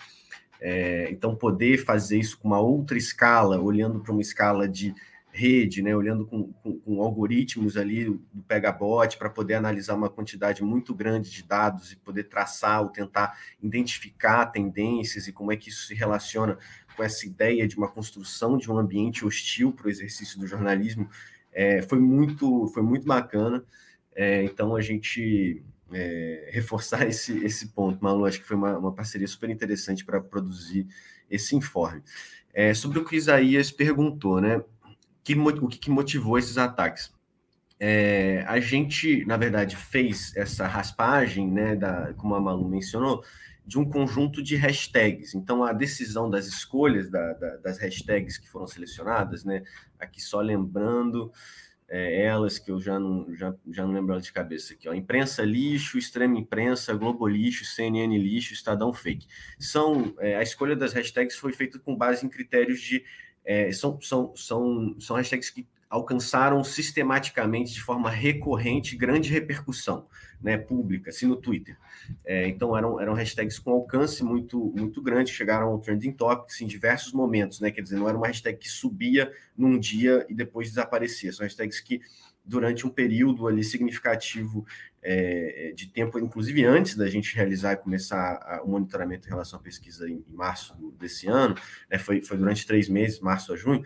É, então, poder fazer isso com uma outra escala, olhando para uma escala de rede, né, olhando com, com, com algoritmos ali do Pegabot para poder analisar uma quantidade muito grande de dados e poder traçar ou tentar identificar tendências e como é que isso se relaciona com essa ideia de uma construção de um ambiente hostil para o exercício do jornalismo, é, foi muito foi muito bacana. É, então a gente é, reforçar esse, esse ponto, Malu, acho que foi uma, uma parceria super interessante para produzir esse informe. É, sobre o que Isaías perguntou, né? Que, o que motivou esses ataques? É, a gente, na verdade, fez essa raspagem, né, da, como a Malu mencionou, de um conjunto de hashtags. Então, a decisão das escolhas da, da, das hashtags que foram selecionadas, né, aqui só lembrando é, elas que eu já não, já, já não lembro de cabeça aqui, ó, imprensa lixo, extrema imprensa, Globo lixo, CNN lixo, Estadão fake. São, é, a escolha das hashtags foi feita com base em critérios de é, são, são, são, são hashtags que alcançaram sistematicamente, de forma recorrente, grande repercussão né, pública, assim no Twitter. É, então, eram, eram hashtags com alcance muito, muito grande, chegaram ao trending topics em diversos momentos, né? Quer dizer, não era uma hashtag que subia num dia e depois desaparecia, são hashtags que durante um período ali significativo é, de tempo, inclusive antes da gente realizar e começar a, o monitoramento em relação à pesquisa em, em março desse ano, né, foi, foi durante três meses, março a junho,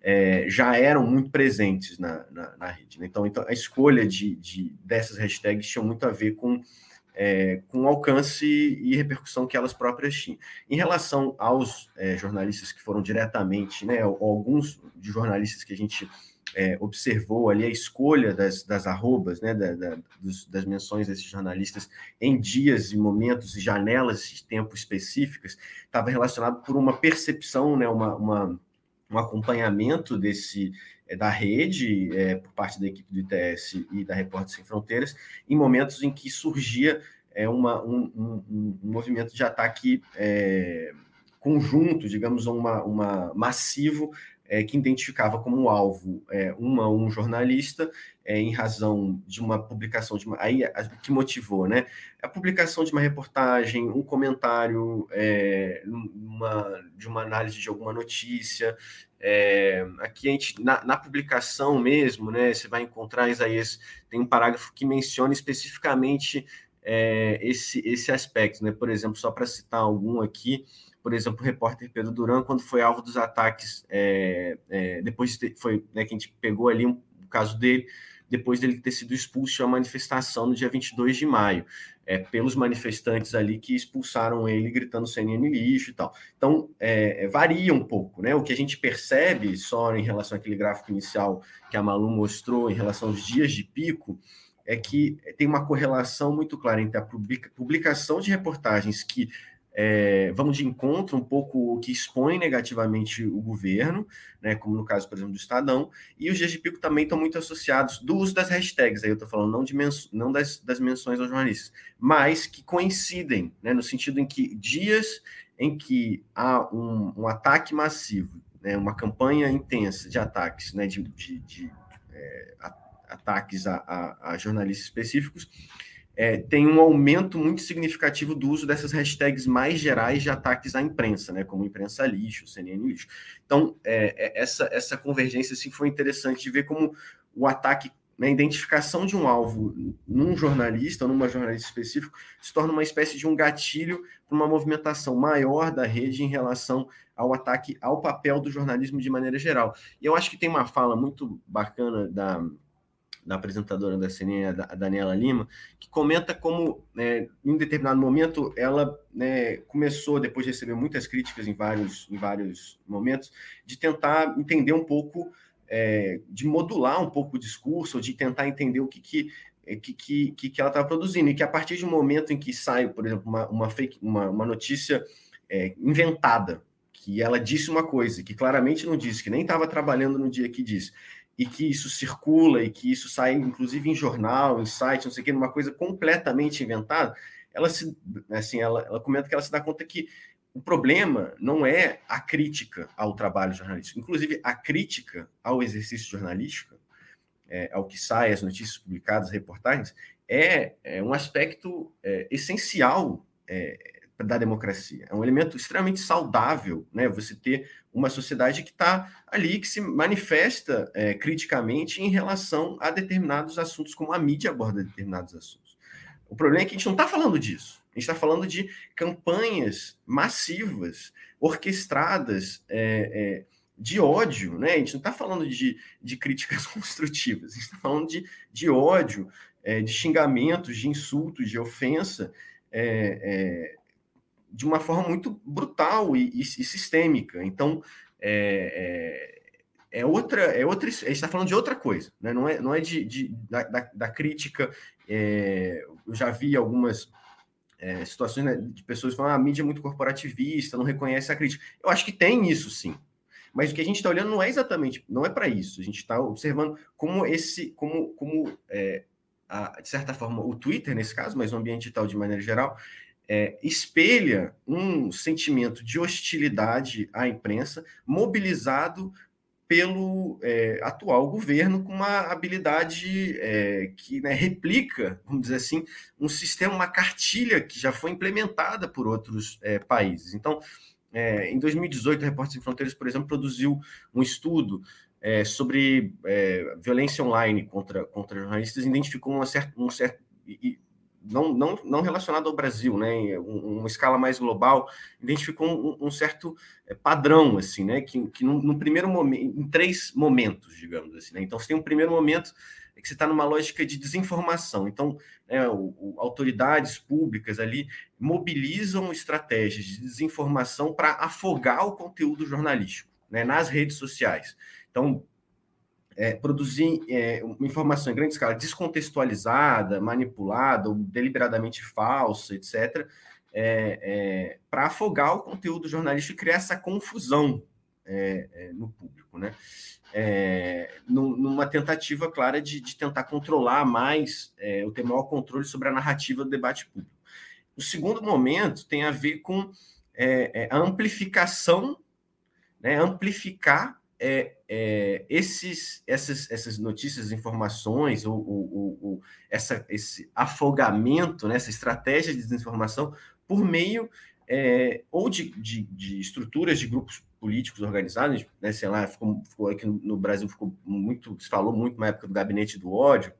é, já eram muito presentes na, na, na rede. Né? Então, então, a escolha de, de, dessas hashtags tinha muito a ver com, é, com o alcance e repercussão que elas próprias tinham. Em relação aos é, jornalistas que foram diretamente, né, alguns de jornalistas que a gente é, observou ali a escolha das, das arrobas, né, da, da, dos, das menções desses jornalistas em dias e momentos e janelas de tempo específicas, estava relacionado por uma percepção, né, uma, uma um acompanhamento desse é, da rede é, por parte da equipe do ITS e da Repórter Sem Fronteiras em momentos em que surgia é, uma, um, um, um movimento de ataque é, conjunto, digamos, uma, uma massivo é, que identificava como alvo é, uma um jornalista é, em razão de uma publicação de uma, aí a, que motivou, né? A publicação de uma reportagem, um comentário, é, uma, de uma análise de alguma notícia. É, aqui a gente na, na, publicação mesmo, né? Você vai encontrar Isaías tem um parágrafo que menciona especificamente é, esse esse aspecto, né? Por exemplo, só para citar algum aqui por exemplo, o repórter Pedro Duran, quando foi alvo dos ataques, é, é, depois de foi né, que a gente pegou ali um, o caso dele, depois dele ter sido expulso de uma manifestação no dia 22 de maio, é, pelos manifestantes ali que expulsaram ele gritando CNN lixo e tal. Então, é, é, varia um pouco, né? O que a gente percebe só em relação àquele gráfico inicial que a Malu mostrou em relação aos dias de pico, é que tem uma correlação muito clara entre a publicação de reportagens que é, vão de encontro um pouco o que expõe negativamente o governo, né, como no caso, por exemplo, do Estadão, e os dias de pico também estão muito associados do uso das hashtags, aí eu estou falando não, de não das, das menções aos jornalistas, mas que coincidem, né, no sentido em que dias em que há um, um ataque massivo, né, uma campanha intensa de ataques, né, de, de, de é, ataques a, a, a jornalistas específicos, é, tem um aumento muito significativo do uso dessas hashtags mais gerais de ataques à imprensa, né, como imprensa lixo, CNN lixo. Então, é, é, essa, essa convergência assim, foi interessante de ver como o ataque, né, a identificação de um alvo num jornalista, ou numa jornalista específico, se torna uma espécie de um gatilho para uma movimentação maior da rede em relação ao ataque ao papel do jornalismo de maneira geral. E eu acho que tem uma fala muito bacana da da apresentadora da CNN, a Daniela Lima, que comenta como, né, em determinado momento, ela né, começou, depois de receber muitas críticas em vários, em vários momentos, de tentar entender um pouco, é, de modular um pouco o discurso, de tentar entender o que, que é, que, que, que ela estava produzindo, e que a partir um momento em que sai, por exemplo, uma, uma, fake, uma, uma notícia é, inventada, que ela disse uma coisa, que claramente não disse, que nem estava trabalhando no dia que disse, e que isso circula e que isso sai, inclusive, em jornal, em site, não sei o que, numa coisa completamente inventada, ela se, assim, ela, ela comenta que ela se dá conta que o problema não é a crítica ao trabalho jornalístico, inclusive a crítica ao exercício jornalístico, é, ao que sai, as notícias publicadas, reportagens, é, é um aspecto é, essencial é, da democracia. É um elemento extremamente saudável, né? Você ter uma sociedade que está ali, que se manifesta é, criticamente em relação a determinados assuntos, como a mídia aborda determinados assuntos. O problema é que a gente não está falando disso. A gente está falando de campanhas massivas, orquestradas é, é, de ódio, né? A gente não está falando de, de críticas construtivas, a gente está falando de, de ódio, é, de xingamentos, de insultos, de ofensa. É, é, de uma forma muito brutal e, e, e sistêmica. Então, é, é, é, outra, é outra, a gente está falando de outra coisa, né? não é, não é de, de da, da, crítica. É, eu já vi algumas é, situações né, de pessoas falando ah, a mídia é muito corporativista, não reconhece a crítica. Eu acho que tem isso sim. Mas o que a gente está olhando não é exatamente, não é para isso. A gente está observando como esse, como, como é, a, de certa forma, o Twitter, nesse caso, mas o ambiente digital de maneira geral, é, espelha um sentimento de hostilidade à imprensa mobilizado pelo é, atual governo com uma habilidade é, que né, replica, vamos dizer assim, um sistema, uma cartilha que já foi implementada por outros é, países. Então, é, em 2018, a Repórter Sem Fronteiras, por exemplo, produziu um estudo é, sobre é, violência online contra, contra jornalistas, identificou uma certa, um certo não, não, não relacionado ao Brasil, né, em uma escala mais global, identificou um, um certo eh, padrão, assim, né, que, que no, primeiro momento, em três momentos, digamos assim, né, então você tem um primeiro momento que você está numa lógica de desinformação, então né, o, o, autoridades públicas ali mobilizam estratégias de desinformação para afogar o conteúdo jornalístico, né, nas redes sociais, então é, produzir é, uma informação em grande escala descontextualizada, manipulada ou deliberadamente falsa, etc., é, é para afogar o conteúdo jornalístico e criar essa confusão é, é, no público, né? numa tentativa clara de, de tentar controlar mais, ou ter maior controle sobre a narrativa do debate público. O segundo momento tem a ver com a amplificação, né, amplificar é, é, esses, essas, essas notícias, informações, ou, essa, esse afogamento, né, essa estratégia de desinformação, por meio é, ou de, de, de, estruturas de grupos políticos organizados, né, sei lá, ficou, ficou aqui no Brasil ficou muito, se falou muito na época do gabinete do ódio,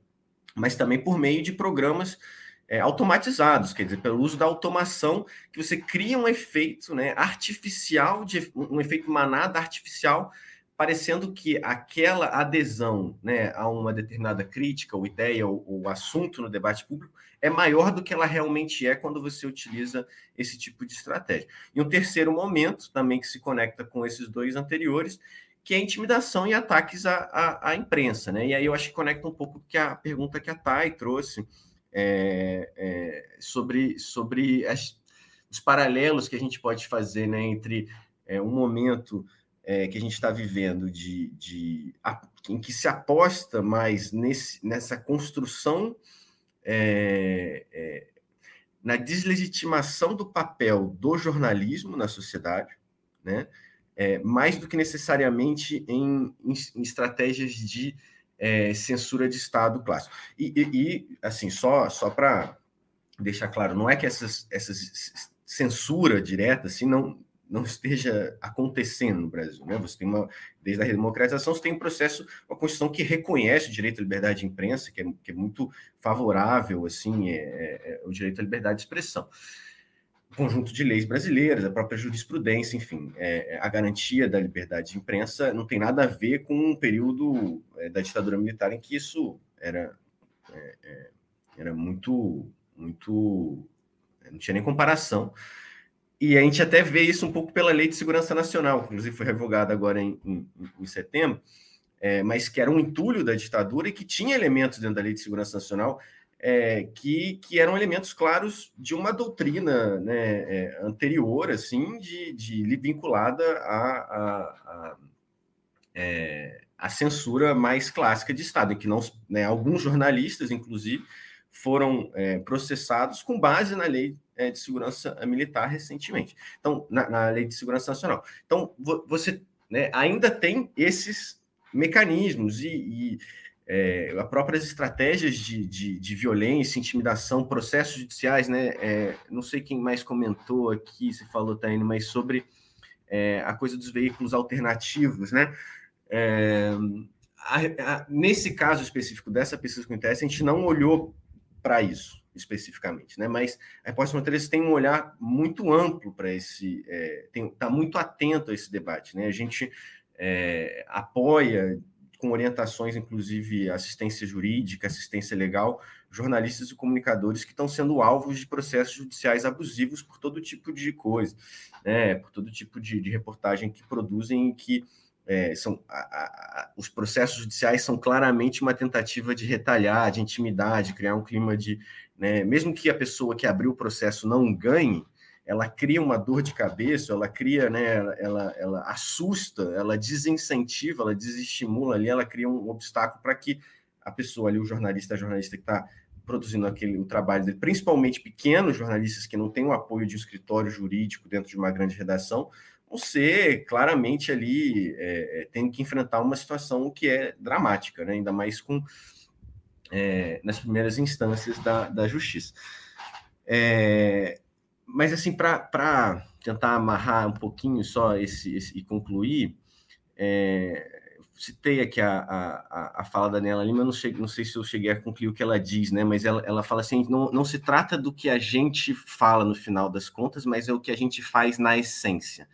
mas também por meio de programas é, automatizados, quer dizer, pelo uso da automação, que você cria um efeito né, artificial, de, um efeito manada artificial parecendo que aquela adesão né, a uma determinada crítica, ou ideia, ou, ou, assunto no debate público é maior do que ela realmente é quando você utiliza esse tipo de estratégia. E um terceiro momento, também que se conecta com esses dois anteriores, que é intimidação e ataques à, à, à imprensa. Né? E aí eu acho que conecta um pouco com a pergunta que a Thay trouxe é, é, sobre, sobre as, os paralelos que a gente pode fazer né, entre é, um momento é, que a gente está vivendo, de, de a, em que se aposta mais nesse, nessa construção, é, é, na deslegitimação do papel do jornalismo na sociedade, né? É, mais do que necessariamente em, em, em estratégias de é, censura de Estado clássico. E, e, e assim, só, só para deixar claro, não é que essas, essas censura direta assim, não, não esteja acontecendo no Brasil. Né? Você tem uma, desde a redemocratização, você tem um processo, uma Constituição que reconhece o direito à liberdade de imprensa, que é, que é muito favorável, assim, é, é, é o direito à liberdade de expressão. O conjunto de leis brasileiras, a própria jurisprudência, enfim, é, é, a garantia da liberdade de imprensa não tem nada a ver com um período da ditadura militar em que isso era, era muito, muito, não tinha nem comparação. E a gente até vê isso um pouco pela Lei de Segurança Nacional, que inclusive foi revogada agora em, em, em setembro, é, mas que era um entulho da ditadura e que tinha elementos dentro da Lei de Segurança Nacional é, que, que eram elementos claros de uma doutrina né, é, anterior, assim, de, de vinculada à a, a, é, censura mais clássica de Estado, em que não, né, alguns jornalistas, inclusive, foram é, processados com base na lei é, de segurança militar recentemente. Então, na, na, lei de segurança nacional. Então, você né, ainda tem esses mecanismos e, e é, as próprias estratégias de, de, de, violência, intimidação, processos judiciais, né? É, não sei quem mais comentou aqui, se falou, Taine, mas sobre é, a coisa dos veículos alternativos, né? É, a, a, nesse caso específico dessa pesquisa com interesse, a gente não olhou para isso especificamente, né? Mas a Repórter Fronteiras tem um olhar muito amplo para esse, está é, tá muito atento a esse debate, né? A gente é, apoia com orientações, inclusive assistência jurídica, assistência legal, jornalistas e comunicadores que estão sendo alvos de processos judiciais abusivos por todo tipo de coisa, né? Por todo tipo de, de reportagem que produzem e que é, são, a, a, os processos judiciais são claramente uma tentativa de retalhar, de intimidar, de criar um clima de. Né, mesmo que a pessoa que abriu o processo não ganhe, ela cria uma dor de cabeça, ela cria, né, ela, ela, ela assusta, ela desincentiva, ela desestimula ali, ela cria um obstáculo para que a pessoa ali, o jornalista, a jornalista que está produzindo aquele o trabalho dele, principalmente pequenos jornalistas que não têm o apoio de um escritório jurídico dentro de uma grande redação, você claramente ali é, é, tem que enfrentar uma situação que é dramática, né? ainda mais com é, nas primeiras instâncias da, da justiça. É, mas assim, para tentar amarrar um pouquinho só esse, esse e concluir, é, citei aqui a, a, a fala da Nela Lima, não, cheguei, não sei se eu cheguei a concluir o que ela diz, né? Mas ela, ela fala assim: não, não se trata do que a gente fala no final das contas, mas é o que a gente faz na essência.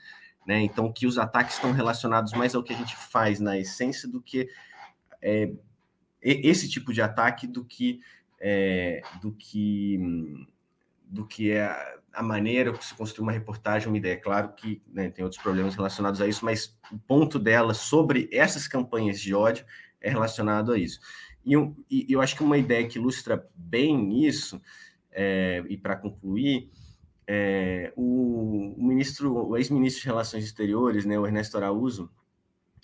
Né? Então, que os ataques estão relacionados mais ao que a gente faz na essência do que é, esse tipo de ataque do que é, do que do que é a, maneira que se construi uma reportagem, uma ideia. Claro que né, tem outros problemas relacionados a isso, mas o ponto dela sobre essas campanhas de ódio é relacionado a isso. E eu, e eu acho que uma ideia que ilustra bem isso, é, e para concluir, é, o, ministro, o ex-ministro de Relações Exteriores, né, o Ernesto Araújo,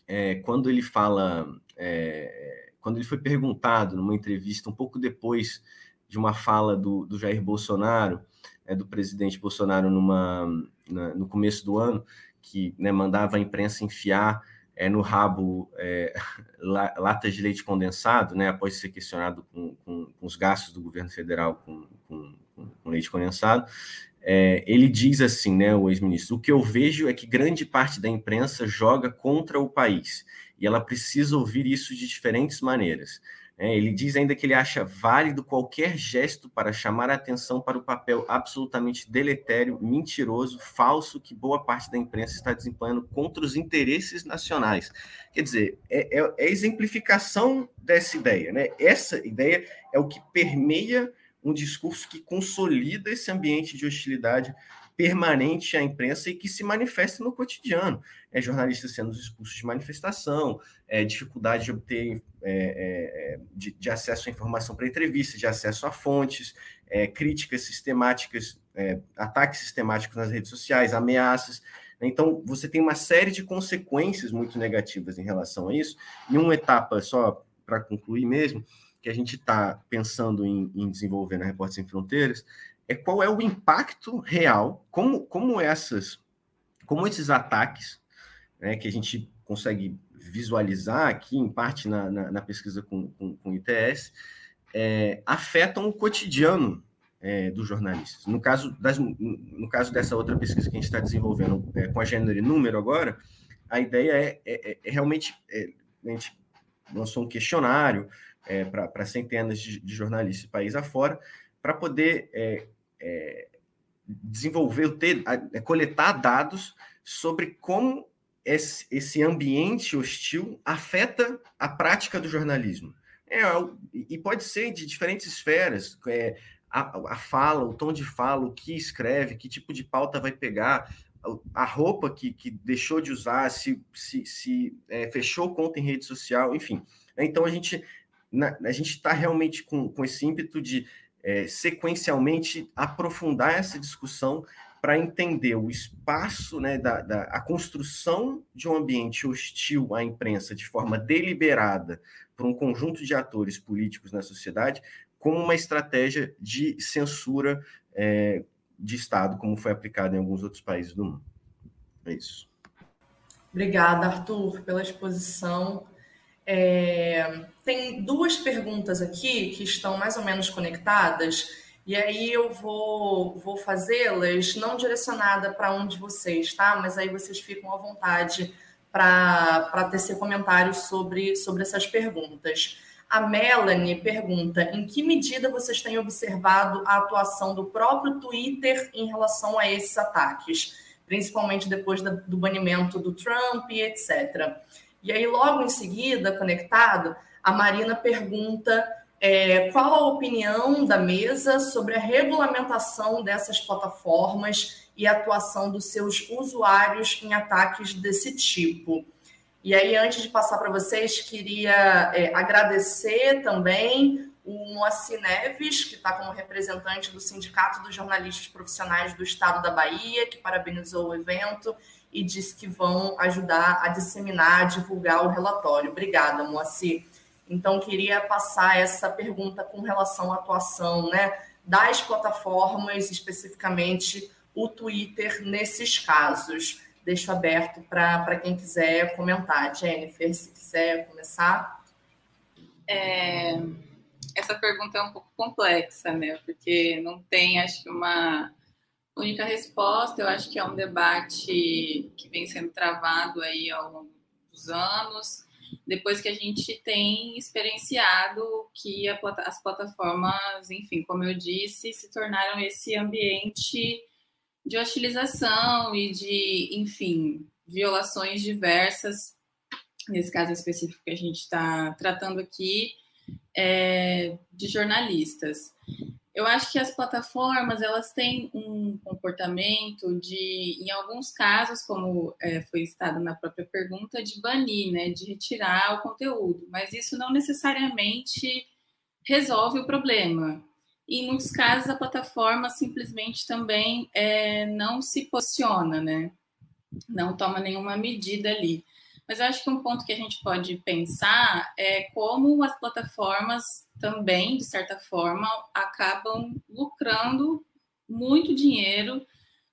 é, quando ele fala, é, quando ele foi perguntado numa entrevista um pouco depois de uma fala do, do Jair Bolsonaro, é, do presidente Bolsonaro numa, na, no começo do ano, que né, mandava a imprensa enfiar é, no rabo é, latas de leite condensado, né, após ser questionado com, com, com os gastos do governo federal com, com, com leite condensado, é, ele diz assim, né, o ex-ministro: o que eu vejo é que grande parte da imprensa joga contra o país e ela precisa ouvir isso de diferentes maneiras. É, ele diz ainda que ele acha válido qualquer gesto para chamar a atenção para o papel absolutamente deletério, mentiroso, falso que boa parte da imprensa está desempenhando contra os interesses nacionais. Quer dizer, é, é, é exemplificação dessa ideia. Né? Essa ideia é o que permeia um discurso que consolida esse ambiente de hostilidade permanente à imprensa e que se manifesta no cotidiano. É jornalistas sendo expulsos de manifestação, é, dificuldade de obter é, é, de, de, acesso à informação para entrevistas, de acesso a fontes, é, críticas sistemáticas, é, ataques sistemáticos nas redes sociais, ameaças. Então, você tem uma série de consequências muito negativas em relação a isso. E uma etapa, só para concluir mesmo, que a gente está pensando em, em, desenvolver na Repórter Sem Fronteiras é qual é o impacto real, como, como essas, como esses ataques, né, que a gente consegue visualizar aqui, em parte na, na, na pesquisa com, com, com ITS, é, afetam o cotidiano é, dos jornalistas. No caso, das, no caso dessa outra pesquisa que a gente está desenvolvendo é, com a gênero e número agora, a ideia é, é, é realmente, é, a gente lançou um questionário, é, para centenas de, de, jornalistas país afora, para poder é, é, desenvolver, ter, é, coletar dados sobre como esse, esse, ambiente hostil afeta a prática do jornalismo. É, e pode ser de diferentes esferas, é, a, a, fala, o tom de fala, o que escreve, que tipo de pauta vai pegar, a roupa que, que deixou de usar, se, se, se é, fechou conta em rede social, enfim. Então a gente na, a gente está realmente com, com esse ímpeto de é, sequencialmente aprofundar essa discussão para entender o espaço, né, da, da, a construção de um ambiente hostil à imprensa de forma deliberada por um conjunto de atores políticos na sociedade, como uma estratégia de censura é, de Estado, como foi aplicado em alguns outros países do mundo. É isso. Obrigada, Arthur, pela exposição. É, tem duas perguntas aqui que estão mais ou menos conectadas, e aí eu vou, vou fazê-las não direcionada para um de vocês, tá? Mas aí vocês ficam à vontade para tecer comentários sobre, sobre essas perguntas. A Melanie pergunta: em que medida vocês têm observado a atuação do próprio Twitter em relação a esses ataques, principalmente depois do banimento do Trump e etc. E aí, logo em seguida, conectado, a Marina pergunta é, qual a opinião da mesa sobre a regulamentação dessas plataformas e a atuação dos seus usuários em ataques desse tipo. E aí, antes de passar para vocês, queria é, agradecer também o Moacir Neves, que está como representante do Sindicato dos Jornalistas Profissionais do Estado da Bahia, que parabenizou o evento e disse que vão ajudar a disseminar, a divulgar o relatório. Obrigada, Moacir. Então, queria passar essa pergunta com relação à atuação né, das plataformas, especificamente o Twitter, nesses casos. Deixo aberto para quem quiser comentar. Jennifer, se quiser começar. É, essa pergunta é um pouco complexa, né? Porque não tem, acho que, uma única resposta. Eu acho que é um debate que vem sendo travado aí ao longo dos anos depois que a gente tem experienciado que a, as plataformas, enfim, como eu disse, se tornaram esse ambiente de hostilização e de, enfim, violações diversas, nesse caso específico que a gente está tratando aqui, é, de jornalistas. Eu acho que as plataformas elas têm um comportamento de, em alguns casos, como é, foi estado na própria pergunta, de banir, né, de retirar o conteúdo. Mas isso não necessariamente resolve o problema. E, em muitos casos a plataforma simplesmente também é, não se posiciona, né? Não toma nenhuma medida ali. Mas eu acho que um ponto que a gente pode pensar é como as plataformas também, de certa forma, acabam lucrando muito dinheiro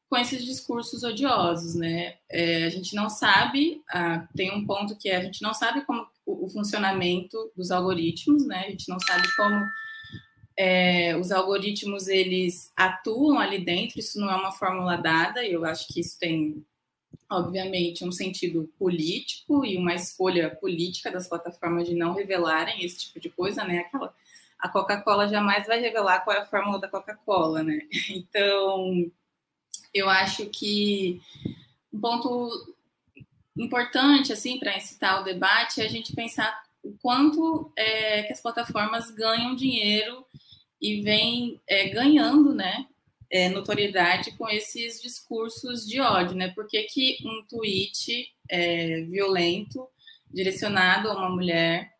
com esses discursos odiosos, né? É, a gente não sabe, ah, tem um ponto que é, a gente não sabe como o, o funcionamento dos algoritmos, né? A gente não sabe como é, os algoritmos eles atuam ali dentro. Isso não é uma fórmula dada. E eu acho que isso tem, obviamente, um sentido político e uma escolha política das plataformas de não revelarem esse tipo de coisa, né? Aquela a Coca-Cola jamais vai revelar qual é a fórmula da Coca-Cola, né? Então, eu acho que um ponto importante assim para incitar o debate é a gente pensar o quanto é, que as plataformas ganham dinheiro e vêm é, ganhando, né, é, notoriedade com esses discursos de ódio, né? Por que, que um tweet é, violento direcionado a uma mulher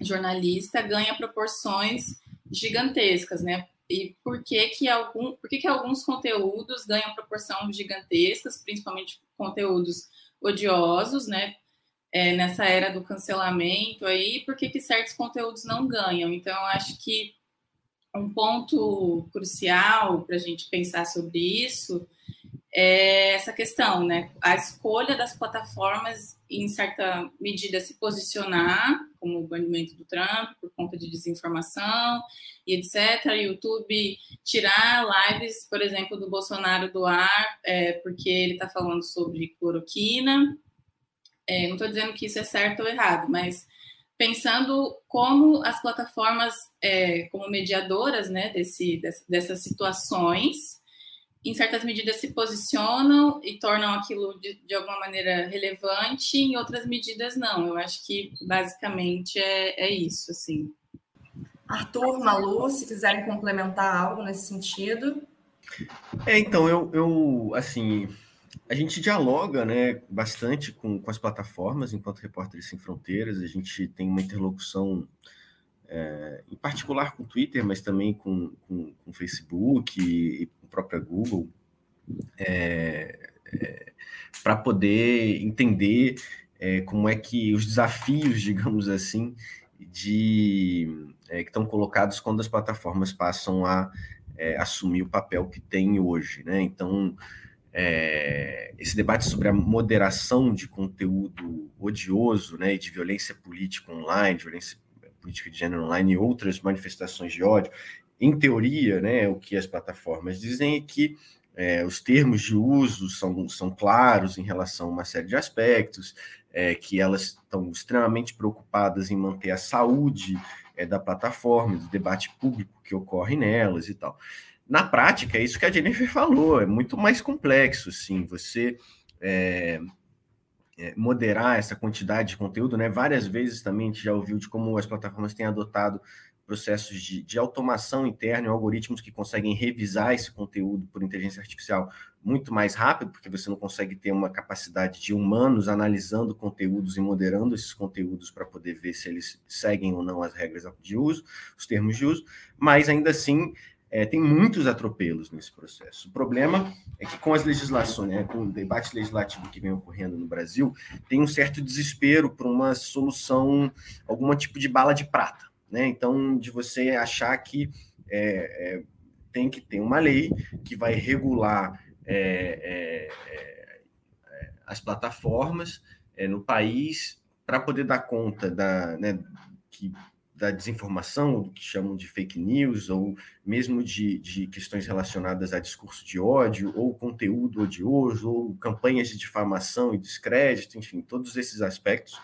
jornalista ganha proporções gigantescas, né? e por que que, algum, por que que alguns conteúdos ganham proporção gigantescas, principalmente conteúdos odiosos, né? É, nessa era do cancelamento aí, por que, que certos conteúdos não ganham? Então, eu acho que um ponto crucial para a gente pensar sobre isso é essa questão, né? A escolha das plataformas, em certa medida, se posicionar, como o banimento do Trump, por conta de desinformação e etc. YouTube tirar lives, por exemplo, do Bolsonaro do ar, é, porque ele está falando sobre cloroquina. É, não estou dizendo que isso é certo ou errado, mas pensando como as plataformas, é, como mediadoras né, desse, dessas situações, em certas medidas se posicionam e tornam aquilo de, de alguma maneira relevante, em outras medidas não. Eu acho que basicamente é, é isso, assim. Arthur, Malu, se quiserem complementar algo nesse sentido. É, então, eu, eu assim, a gente dialoga né, bastante com, com as plataformas enquanto Repórteres Sem Fronteiras, a gente tem uma interlocução é, em particular com o Twitter, mas também com, com, com o Facebook e, e com a própria Google, é, é, para poder entender como é que os desafios, digamos assim, de que estão colocados quando as plataformas passam a assumir o papel que tem hoje, né? Então, esse debate sobre a moderação de conteúdo odioso, né, e de violência política online, violência política de gênero online e outras manifestações de ódio, em teoria, né, o que as plataformas dizem é que é, os termos de uso são, são claros em relação a uma série de aspectos, é, que elas estão extremamente preocupadas em manter a saúde é, da plataforma, do debate público que ocorre nelas e tal. Na prática, é isso que a Jennifer falou, é muito mais complexo, sim. Você é, é, moderar essa quantidade de conteúdo, né? Várias vezes também a gente já ouviu de como as plataformas têm adotado processos de, de automação interna, algoritmos que conseguem revisar esse conteúdo por inteligência artificial muito mais rápido, porque você não consegue ter uma capacidade de humanos analisando conteúdos e moderando esses conteúdos para poder ver se eles seguem ou não as regras de uso, os termos de uso, mas ainda assim é, tem muitos atropelos nesse processo. O problema é que com as legislações, né, com o debate legislativo que vem ocorrendo no Brasil, tem um certo desespero por uma solução, algum tipo de bala de prata. Né? Então, de você achar que é, é, tem que ter uma lei que vai regular é, é, é, as plataformas no país para poder dar conta da, né, que da desinformação, do que chamam de fake news, ou mesmo de, de questões relacionadas a discurso de ódio, ou conteúdo odioso, ou campanhas de difamação e descrédito, enfim, todos esses aspectos,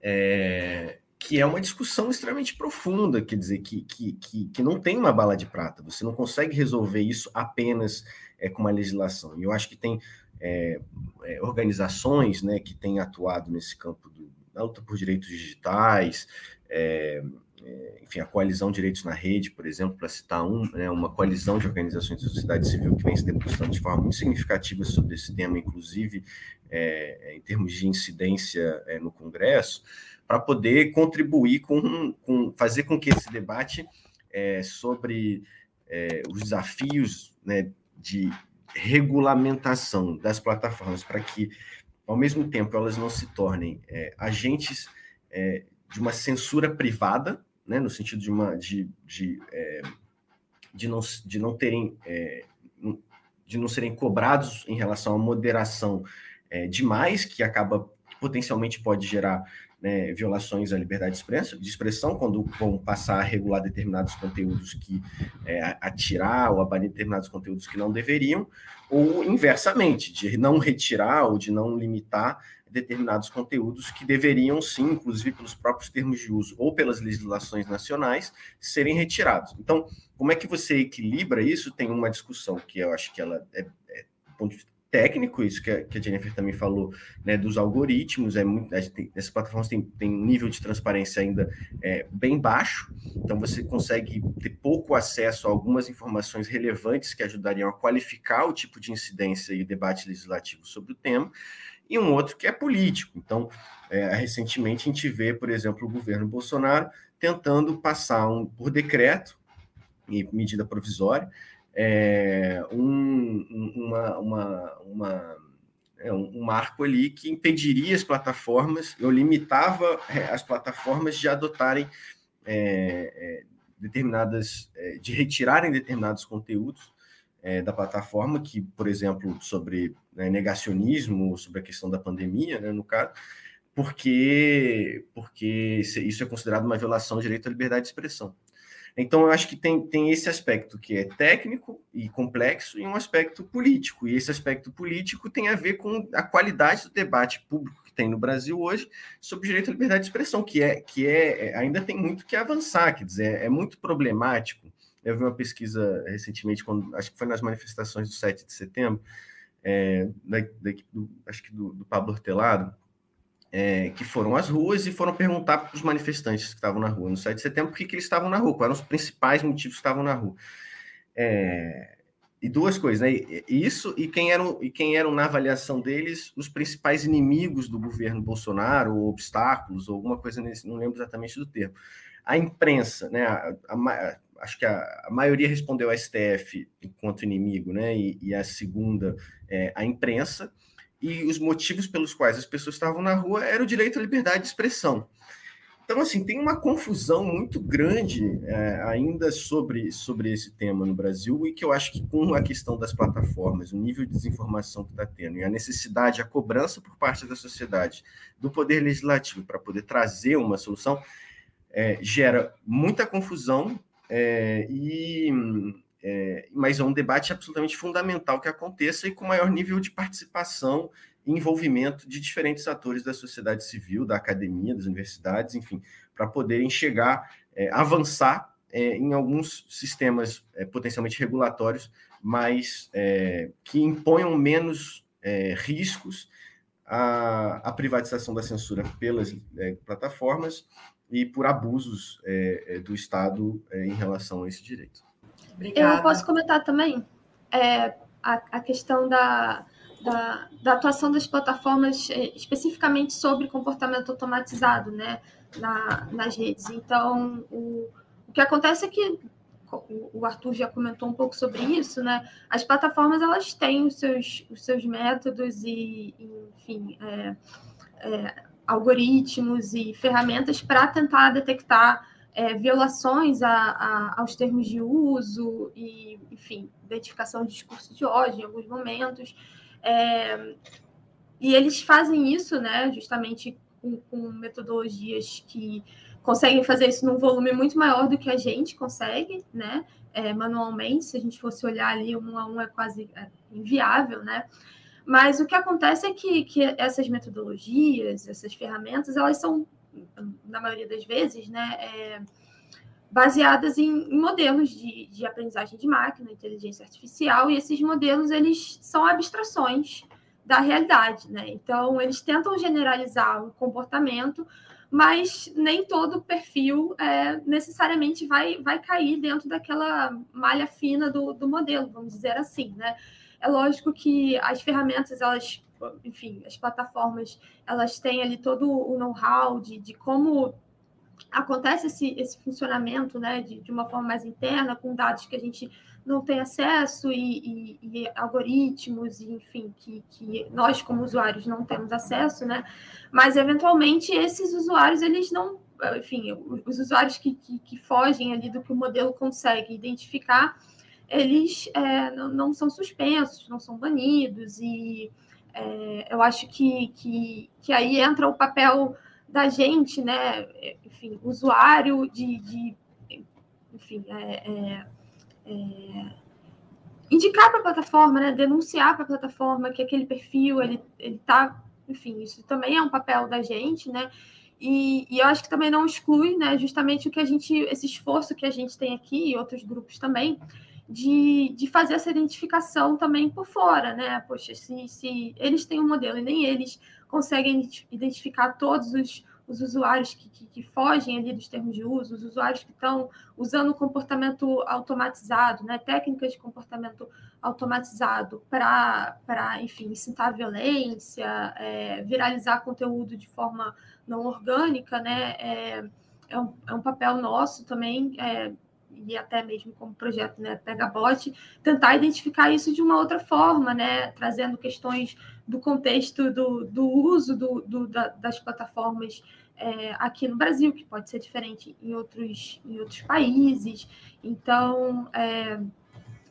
é, que é uma discussão extremamente profunda, quer dizer, que, que, que, que, não tem uma bala de prata, você não consegue resolver isso apenas é, com uma legislação. E eu acho que tem é, é, organizações né, que têm atuado nesse campo do, da luta por direitos digitais, é, é, enfim, a coalizão Direitos na Rede, por exemplo, para citar um, né, uma coalizão de organizações da sociedade civil que vem se debruçando de forma muito significativa sobre esse tema, inclusive é, em termos de incidência é, no Congresso, para poder contribuir com, com, fazer com que esse debate é, sobre é, os desafios né, de regulamentação das plataformas para que, ao mesmo tempo, elas não se tornem agentes de uma censura privada, né, no sentido de, uma, de, de, é, de, não, de não terem, é, de não serem cobrados em relação à moderação é, demais, que acaba potencialmente pode gerar né, violações à liberdade de expressão, quando vão passar a regular determinados conteúdos que é, atirar ou abanir determinados conteúdos que não deveriam, ou inversamente, de não retirar ou de não limitar determinados conteúdos que deveriam sim, inclusive pelos próprios termos de uso ou pelas legislações nacionais, serem retirados. Então, como é que você equilibra isso? Tem uma discussão que eu acho que ela é, é ponto técnico, isso que a, que a Jennifer também falou, né, dos algoritmos, é muito, tem, essas plataformas têm, têm um nível de transparência ainda é, bem baixo, então você consegue ter pouco acesso a algumas informações relevantes que ajudariam a qualificar o tipo de incidência e debate legislativo sobre o tema, e um outro que é político. Então, é, recentemente a gente vê, por exemplo, o governo Bolsonaro tentando passar um, por decreto e medida provisória é, um, uma, uma, uma, é, um marco ali que impediria as plataformas, eu limitava é, as plataformas de adotarem é, é determinadas, é, de retirarem determinados conteúdos da plataforma, que, por exemplo, sobre né, negacionismo, sobre a questão da pandemia, né, no caso, porque, porque isso é considerado uma violação do direito à liberdade de expressão. Então, eu acho que tem, tem esse aspecto que é técnico e complexo e um aspecto político. E esse aspecto político tem a ver com a qualidade do debate público que tem no Brasil hoje sobre o direito à liberdade de expressão, que é que é, é ainda tem muito que avançar, quer dizer, é muito problemático. Eu vi uma pesquisa recentemente, quando, acho que foi nas manifestações do 7 de setembro, é, da, da, do, acho que do, do Pablo Hortelado, é, que foram às ruas e foram perguntar para os manifestantes que estavam na rua no 7 de setembro por que, que eles estavam na rua, quais eram os principais motivos que estavam na rua. É, e duas coisas, né? Isso e quem, eram, e quem eram, na avaliação deles, os principais inimigos do governo Bolsonaro, ou obstáculos, ou alguma coisa nesse, não lembro exatamente do termo. A imprensa, né? A, a, acho que a, a, maioria respondeu a STF enquanto inimigo, né? E, e a segunda, é, a imprensa e os motivos pelos quais as pessoas estavam na rua era o direito à liberdade de expressão. Então, assim, tem uma confusão muito grande é, ainda sobre, sobre esse tema no Brasil e que eu acho que com a questão das plataformas, o nível de desinformação que está tendo e a necessidade, a cobrança por parte da sociedade, do poder legislativo para poder trazer uma solução, é, gera muita confusão é, e é, mas é um debate absolutamente fundamental que aconteça e com maior nível de participação e envolvimento de diferentes atores da sociedade civil, da academia, das universidades, enfim, para poderem chegar, é, avançar é, em alguns sistemas é, potencialmente regulatórios, mas é, que imponham menos é, riscos à, à, privatização da censura pelas plataformas e por abusos do Estado em relação a esse direito. Obrigada. Eu posso comentar também é, a, a questão da, da, da, atuação das plataformas é, especificamente sobre comportamento automatizado né, na, nas redes. Então, o, o que acontece é que o Arthur já comentou um pouco sobre isso, né? As plataformas elas têm os seus, os seus métodos e, enfim, é, é, algoritmos e ferramentas para tentar detectar é, violações a, a, aos termos de uso e, enfim, identificação de discurso de ódio em alguns momentos. É, e eles fazem isso, né, justamente com, com, metodologias que conseguem fazer isso num volume muito maior do que a gente consegue, né, é, manualmente. Se a gente fosse olhar ali um a um é quase é, inviável, né. Mas o que acontece é que, que essas metodologias, essas ferramentas, elas são na maioria das vezes, né, é, baseadas em, em modelos de, de, aprendizagem de máquina, inteligência artificial, e esses modelos eles são abstrações da realidade, né? Então eles tentam generalizar o comportamento, mas nem todo perfil é, necessariamente vai, vai cair dentro daquela malha fina do, do modelo, vamos dizer assim, né? É lógico que as ferramentas elas enfim, as plataformas, elas têm ali todo o know-how de, de como acontece esse, esse funcionamento, né, de, de uma forma mais interna, com dados que a gente não tem acesso e, e, e algoritmos, e, enfim, que, que nós como usuários não temos acesso, né, mas eventualmente esses usuários, eles não, enfim, os usuários que, que, que fogem ali do que o modelo consegue identificar, eles é, não, não, são suspensos, não são banidos, e é, eu acho que, que, que aí entra o papel da gente, né, enfim, usuário de, de enfim, é, é, é indicar para a plataforma, né, denunciar para a plataforma que aquele perfil ele ele está, enfim, isso também é um papel da gente, né? E, e, eu acho que também não exclui, né, justamente o que a gente, esse esforço que a gente tem aqui e outros grupos também, de, de fazer essa identificação também por fora, né? Poxa, se, se eles têm um modelo e nem eles conseguem identificar todos os os usuários que, que, que, fogem ali dos termos de uso, os usuários que estão usando o comportamento automatizado, né, técnicas de comportamento automatizado para, enfim, incitar violência, é, viralizar conteúdo de forma não orgânica, né, é, é, um, é um papel nosso também, é, e até mesmo como projeto né, Pegabot, tentar identificar isso de uma outra forma, né, trazendo questões do contexto do, do uso do, do da, das plataformas é, aqui no Brasil, que pode ser diferente em outros, em outros países. Então, é,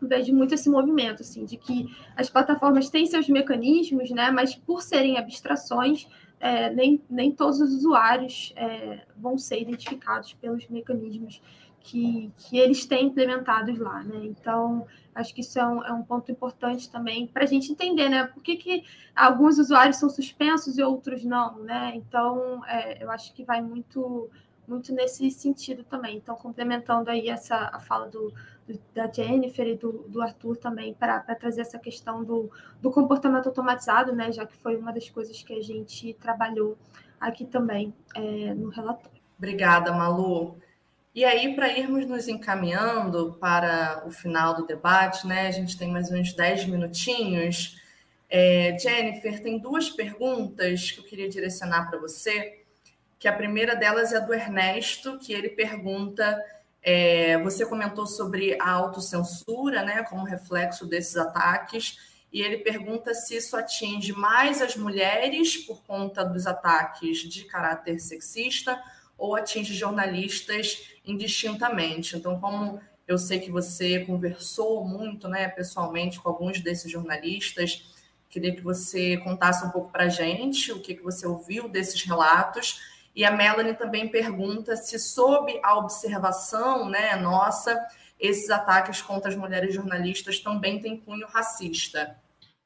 vejo muito esse movimento, assim, de que as plataformas têm seus mecanismos, né, mas por serem abstrações, é, nem, nem todos os usuários é, vão ser identificados pelos mecanismos que, que eles têm implementados lá, né? Então, acho que isso é um, é um ponto importante também para a gente entender, né? Por que, que alguns usuários são suspensos e outros não, né? Então, é, eu acho que vai muito muito nesse sentido também. Então, complementando aí essa a fala do, do da Jennifer e do, do Arthur também para trazer essa questão do, do comportamento automatizado, né? Já que foi uma das coisas que a gente trabalhou aqui também é, no relatório. Obrigada, Malu. E aí, para irmos nos encaminhando para o final do debate, né? A gente tem mais uns 10 minutinhos. É, Jennifer, tem duas perguntas que eu queria direcionar para você. Que a primeira delas é do Ernesto, que ele pergunta: é, você comentou sobre a autocensura, né, como reflexo desses ataques, e ele pergunta se isso atinge mais as mulheres por conta dos ataques de caráter sexista ou atinge jornalistas indistintamente. Então, como eu sei que você conversou muito, né, pessoalmente com alguns desses jornalistas, queria que você contasse um pouco para a gente o que, que você ouviu desses relatos. E a Melanie também pergunta se, sob a observação né, nossa, esses ataques contra as mulheres jornalistas também têm cunho racista.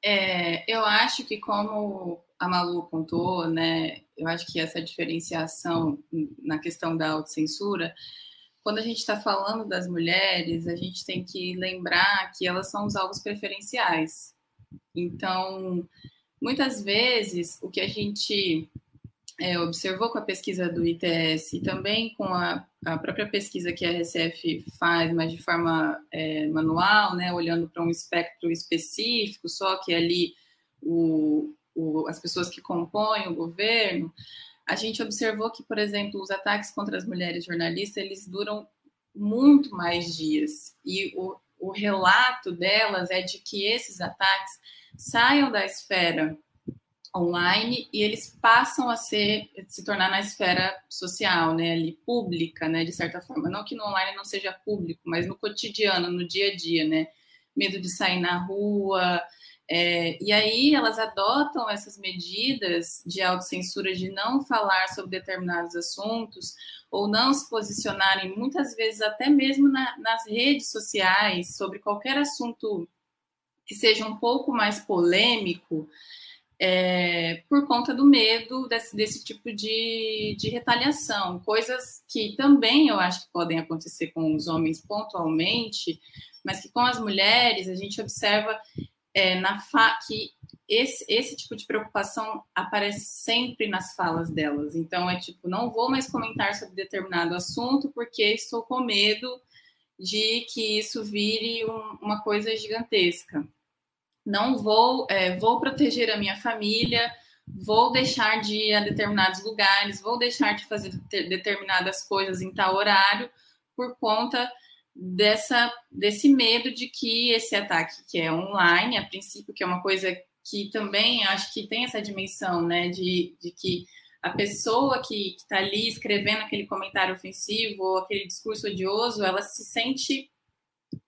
É, eu acho que, como a Malu contou, né, eu acho que essa diferenciação na questão da autocensura quando a gente está falando das mulheres, a gente tem que lembrar que elas são os alvos preferenciais. Então, muitas vezes, o que a gente é, observou com a pesquisa do ITS e também com a, a, própria pesquisa que a RCF faz, mas de forma é, manual, né, olhando para um espectro específico, só que ali o, o, as pessoas que compõem o governo, a gente observou que, por exemplo, os ataques contra as mulheres jornalistas, eles duram muito mais dias. E o, o relato delas é de que esses ataques saiam da esfera online e eles passam a ser se tornar na esfera social, né, ali pública, né, de certa forma. Não que no online não seja público, mas no cotidiano, no dia a dia, né? Medo de sair na rua, é, e aí elas adotam essas medidas de autocensura de não falar sobre determinados assuntos ou não se posicionarem, muitas vezes até mesmo na, nas redes sociais, sobre qualquer assunto que seja um pouco mais polêmico, é, por conta do medo desse, desse tipo de, de retaliação. Coisas que também eu acho que podem acontecer com os homens pontualmente, mas que com as mulheres a gente observa é, na fa que esse, esse tipo de preocupação aparece sempre nas falas delas. Então, é tipo, não vou mais comentar sobre determinado assunto porque estou com medo de que isso vire um, uma coisa gigantesca. Não vou, é, vou proteger a minha família, vou deixar de ir a determinados lugares, vou deixar de fazer determinadas coisas em tal horário por conta dessa desse medo de que esse ataque que é online, a princípio que é uma coisa que também acho que tem essa dimensão, né, de, de que a pessoa que está ali escrevendo aquele comentário ofensivo ou aquele discurso odioso, ela se sente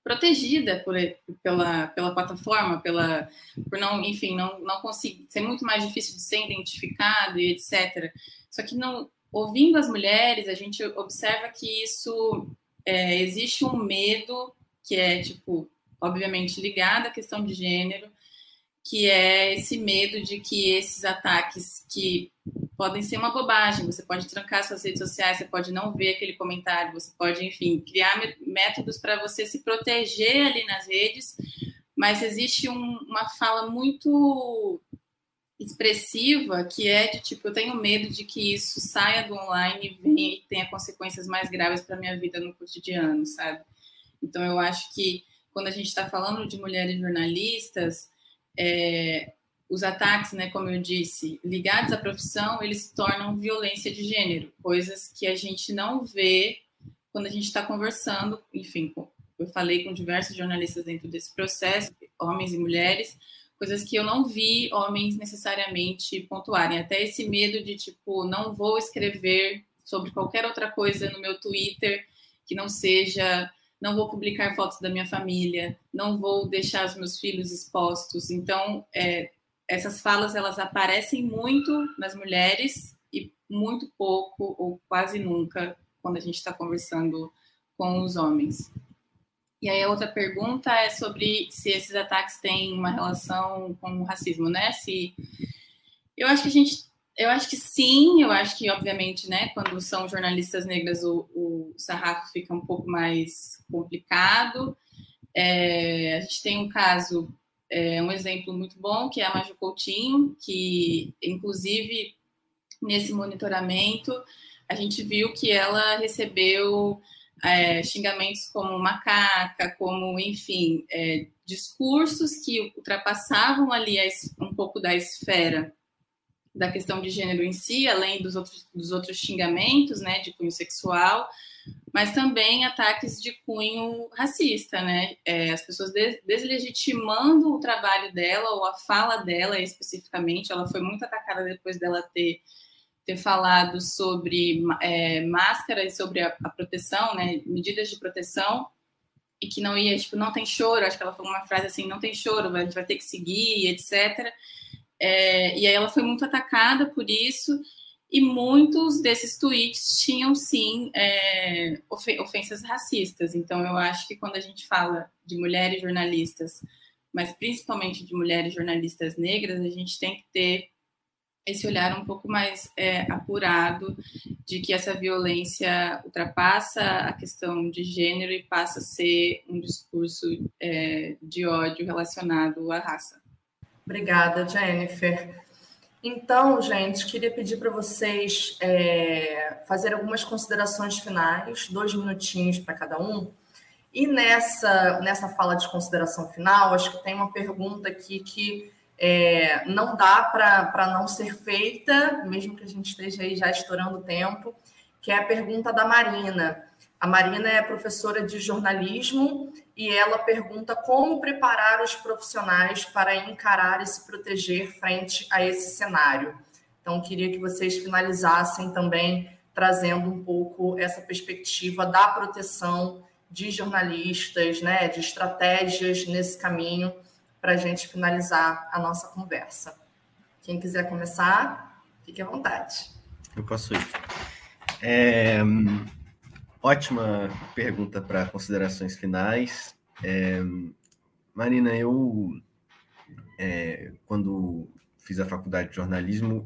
protegida por, pela, pela plataforma, pela, por não, enfim, não, não conseguir, ser muito mais difícil de ser identificado e etc. Só que não, ouvindo as mulheres, a gente observa que isso é, existe um medo que é, tipo, obviamente ligado à questão de gênero, que é esse medo de que esses ataques que podem ser uma bobagem, você pode trancar suas redes sociais, você pode não ver aquele comentário, você pode, enfim, criar métodos para você se proteger ali nas redes, mas existe um, uma fala muito expressiva que é de tipo, eu tenho medo de que isso saia do online e venha e tenha consequências mais graves para minha vida no cotidiano, sabe? Então eu acho que quando a gente está falando de mulheres jornalistas, é, os ataques, né, como eu disse, ligados à profissão, eles se tornam violência de gênero, coisas que a gente não vê quando a gente está conversando. Enfim, eu falei com diversos jornalistas dentro desse processo, homens e mulheres, coisas que eu não vi homens necessariamente pontuarem. Até esse medo de, tipo, não vou escrever sobre qualquer outra coisa no meu Twitter que não seja. Não vou publicar fotos da minha família, não vou deixar os meus filhos expostos. Então, é, essas falas elas aparecem muito nas mulheres e muito pouco ou quase nunca quando a gente está conversando com os homens. E aí a outra pergunta é sobre se esses ataques têm uma relação com o racismo, né? Se eu acho que a gente, eu acho que sim, eu acho que obviamente, né, quando são jornalistas negras o, o sarrafo fica um pouco mais complicado. É, a gente tem um caso, é, um exemplo muito bom que é a Maju Coutinho, que inclusive nesse monitoramento a gente viu que ela recebeu é, xingamentos como macaca, como, enfim, é, discursos que ultrapassavam ali um pouco da esfera da questão de gênero em si, além dos outros, dos outros xingamentos, né, de cunho sexual, mas também ataques de cunho racista, né, é, as pessoas deslegitimando o trabalho dela ou a fala dela especificamente, ela foi muito atacada depois dela ter ter falado sobre é, máscara e sobre a, a, proteção, né, medidas de proteção, e que não ia, tipo, não tem choro, acho que ela falou uma frase assim, não tem choro, a gente vai ter que seguir, etc. É, e aí ela foi muito atacada por isso, e muitos desses tweets tinham, sim, é, ofensas racistas. Então, eu acho que quando a gente fala de mulheres jornalistas, mas principalmente de mulheres jornalistas negras, a gente tem que ter esse olhar um pouco mais é, apurado de que essa violência ultrapassa a questão de gênero e passa a ser um discurso é, de ódio relacionado à raça. Obrigada, Jennifer. Então, gente, queria pedir para vocês é, fazer algumas considerações finais, dois minutinhos para cada um. E nessa, nessa fala de consideração final, acho que tem uma pergunta aqui que é, não dá para não ser feita, mesmo que a gente esteja aí já estourando o tempo, que é a pergunta da Marina. A Marina é professora de jornalismo e ela pergunta como preparar os profissionais para encarar e se proteger frente a esse cenário. Então, queria que vocês finalizassem também trazendo um pouco essa perspectiva da proteção de jornalistas, né, de estratégias nesse caminho para a gente finalizar a nossa conversa. Quem quiser começar, fique à vontade. Eu posso ir. É, ótima pergunta para considerações finais. É, Marina, eu, é, quando fiz a faculdade de jornalismo,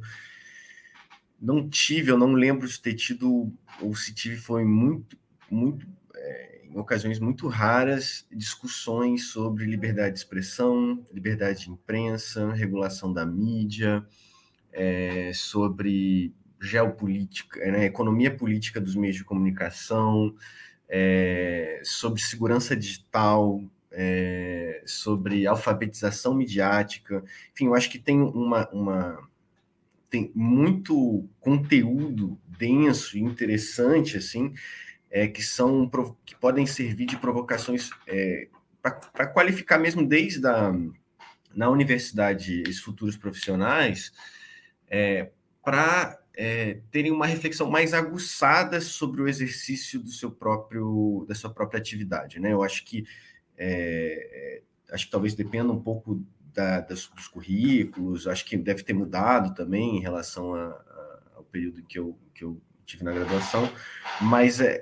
não tive, eu não lembro de ter tido, ou se tive, foi muito, muito em ocasiões muito raras, discussões sobre liberdade de expressão, liberdade de imprensa, regulação da mídia, é, sobre geopolítica, né, economia política dos meios de comunicação, é, sobre segurança digital, é, sobre alfabetização midiática. Enfim, eu acho que tem uma, uma tem muito conteúdo denso e interessante assim é, que são que podem servir de provocações é, para qualificar mesmo desde a na universidade esses futuros profissionais é, para é, terem uma reflexão mais aguçada sobre o exercício do seu próprio da sua própria atividade, né? Eu acho que é, é, acho que talvez dependa um pouco da, das, dos currículos, acho que deve ter mudado também em relação a, a, ao período que eu, que eu tive na graduação, mas é,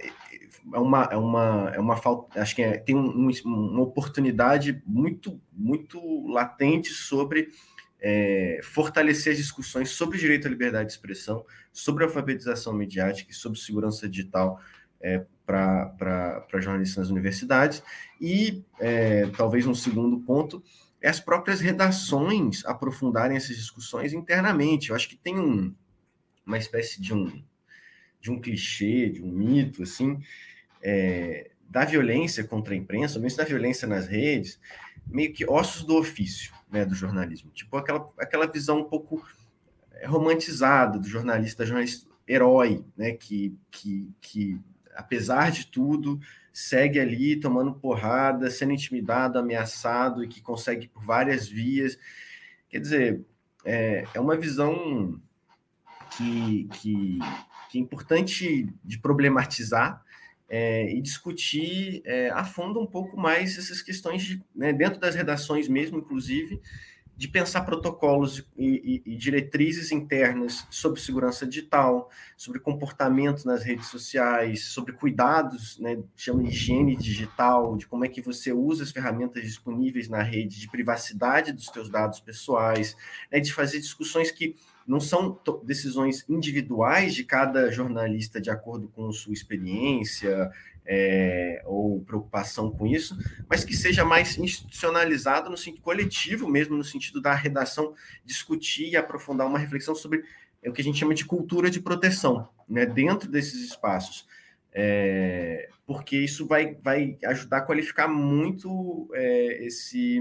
é uma, é uma, é uma falta, acho que é, tem um, uma oportunidade muito, muito latente sobre é, fortalecer as discussões sobre direito à liberdade de expressão, sobre alfabetização mediática e sobre segurança digital é, para jornalistas nas universidades. E é, talvez um segundo ponto é as próprias redações aprofundarem essas discussões internamente. Eu acho que tem um, uma espécie de um, de um clichê, de um mito, assim, é, da violência contra a imprensa, ou mesmo da violência nas redes, meio que ossos do ofício né, do jornalismo. Tipo, aquela, aquela visão um pouco é, romantizada do jornalista, jornalista herói, né, que, que, que, apesar de tudo, segue ali tomando porrada, sendo intimidado, ameaçado e que consegue por várias vias. Quer dizer, é, é uma visão que, que, que é importante de problematizar, é, e discutir é, a fundo um pouco mais essas questões de, né, dentro das redações mesmo, inclusive, de pensar protocolos e, e, e, diretrizes internas sobre segurança digital, sobre comportamento nas redes sociais, sobre cuidados, né, chama higiene digital, de como é que você usa as ferramentas disponíveis na rede, de privacidade dos seus dados pessoais, né, de fazer discussões que não são decisões individuais de cada jornalista de acordo com sua experiência é, ou preocupação com isso, mas que seja mais institucionalizado no sentido coletivo mesmo, no sentido da redação discutir e aprofundar uma reflexão sobre o que a gente chama de cultura de proteção, né, dentro desses espaços é, porque isso vai, vai ajudar a qualificar muito é, esse,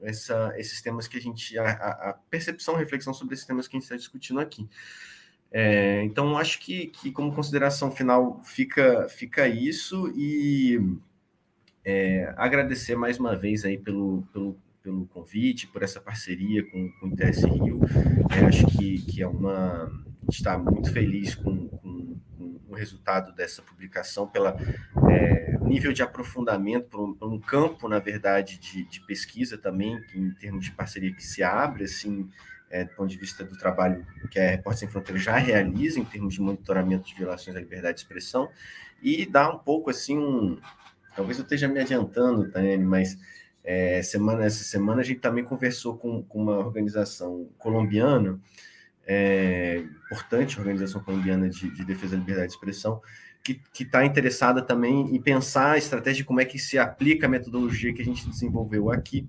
essa, esses temas que a gente. A, a, percepção, reflexão sobre esses temas que a gente está discutindo aqui. É, então, acho que, que, como consideração final, fica, fica isso e é, agradecer mais uma vez aí pelo, pelo, pelo convite, por essa parceria com, com o ITS Rio. É, acho que, que é uma. A gente está muito feliz com, com o resultado dessa publicação, pela é, nível de aprofundamento, por um, por um, campo, na verdade, de, de pesquisa também, em termos de parceria que se abre, assim, é, do ponto de vista do trabalho que a Repórter Sem Fronteiras já realiza em termos de monitoramento de violações à liberdade de expressão, e dá um pouco, assim, um... Talvez eu esteja me adiantando, Tânia, mas é, semana, essa semana a gente também conversou com, com uma organização colombiana, é, importante organização colombiana de, de, defesa da liberdade de expressão, que está interessada também em pensar a estratégia de como é que se aplica a metodologia que a gente desenvolveu aqui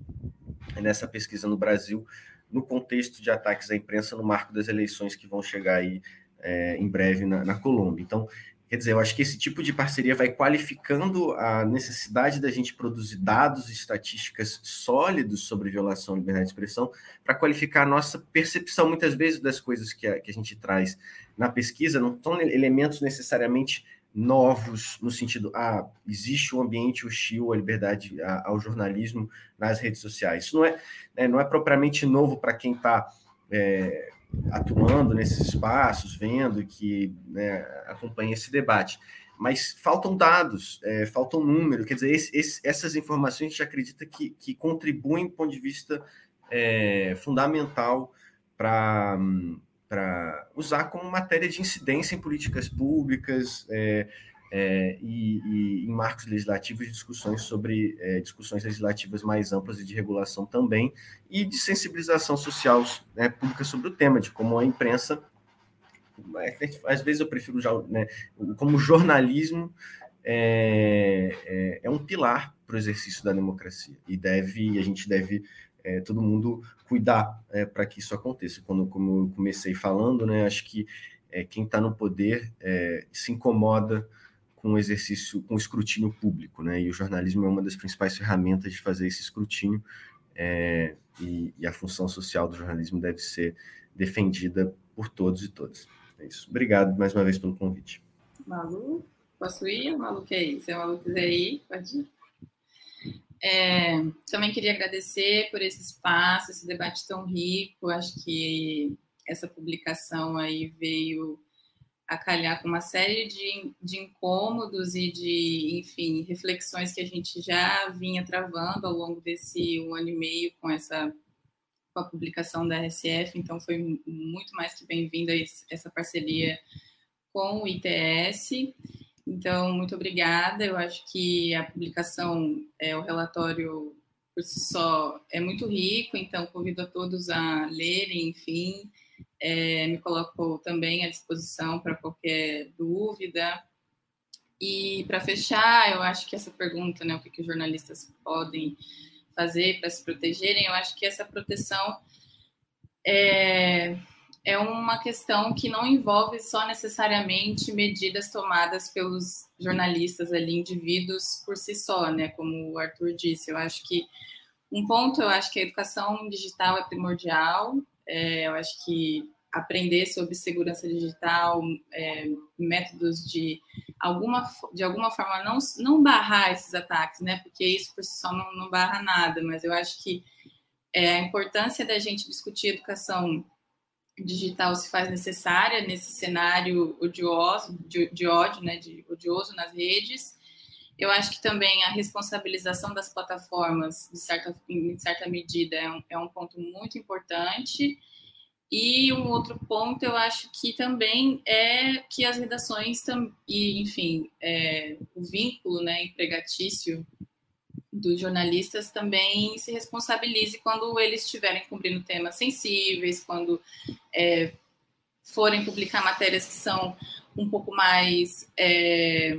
nessa pesquisa no Brasil, no contexto de ataques à imprensa no marco das eleições que vão chegar aí é, em breve na, na Colômbia. Então, Quer dizer, eu acho que esse tipo de parceria vai qualificando a necessidade da gente produzir dados e estatísticas sólidos sobre violação à liberdade de expressão para qualificar a nossa percepção, muitas vezes, das coisas que a, que a gente traz na pesquisa, não são elementos necessariamente novos, no sentido, ah, existe um ambiente hostil à liberdade, ao jornalismo nas redes sociais. Isso não é, né, não é propriamente novo para quem está é, atuando nesses espaços, vendo que né, acompanha esse debate. Mas faltam dados, é, faltam números, quer dizer, esse, esse, essas informações a gente acredita que, que contribuem do ponto de vista é, fundamental para usar como matéria de incidência em políticas públicas, é, é, e, e, em marcos legislativos discussões sobre é, discussões legislativas mais amplas e de regulação também e de sensibilização social né, pública sobre o tema de como a imprensa é, às vezes eu prefiro já né, como jornalismo é, é, é um pilar para o exercício da democracia e deve a gente deve é, todo mundo cuidar para que isso aconteça quando como eu comecei falando né acho que quem está no poder se incomoda com o exercício, com o escrutínio público, né? E o jornalismo é uma das principais ferramentas de fazer esse escrutínio, é, e, e, a função social do jornalismo deve ser defendida por todos e todas. É isso. Obrigado mais uma vez pelo convite. Malu, posso ir? Malu quer ir? Se a Malu quiser ir, pode ir. É, também queria agradecer por esse espaço, esse debate tão rico. Acho que essa publicação aí veio a calhar com uma série de, de incômodos e de, enfim, reflexões que a gente já vinha travando ao longo desse um ano e meio com essa com a publicação da RSF, então foi muito mais que bem-vinda essa parceria com o ITS. Então, muito obrigada. Eu acho que a publicação, é, o relatório por si só é muito rico, então convido a todos a lerem, enfim, é, me coloco também à disposição para qualquer dúvida. E para fechar, eu acho que essa pergunta, né, o que, que os jornalistas podem fazer para se protegerem, eu acho que essa proteção é, é uma questão que não envolve só necessariamente medidas tomadas pelos jornalistas ali, indivíduos por si só, né? Como o Arthur disse, eu acho que um ponto, eu acho que a educação digital é primordial. É, eu acho que aprender sobre segurança digital, é, métodos de alguma, de alguma forma não, não barrar esses ataques, né? Porque isso por si só não, não barra nada, mas eu acho que é, a importância da gente discutir educação digital se faz necessária nesse cenário odioso, de, de ódio, né? De odioso nas redes. Eu acho que também a responsabilização das plataformas, de certa, em certa medida, é um, é um ponto muito importante. E um outro ponto, eu acho que também é que as redações, e, enfim, é, o vínculo né, empregatício dos jornalistas também se responsabilize quando eles estiverem cobrindo temas sensíveis, quando é, forem publicar matérias que são um pouco mais, é,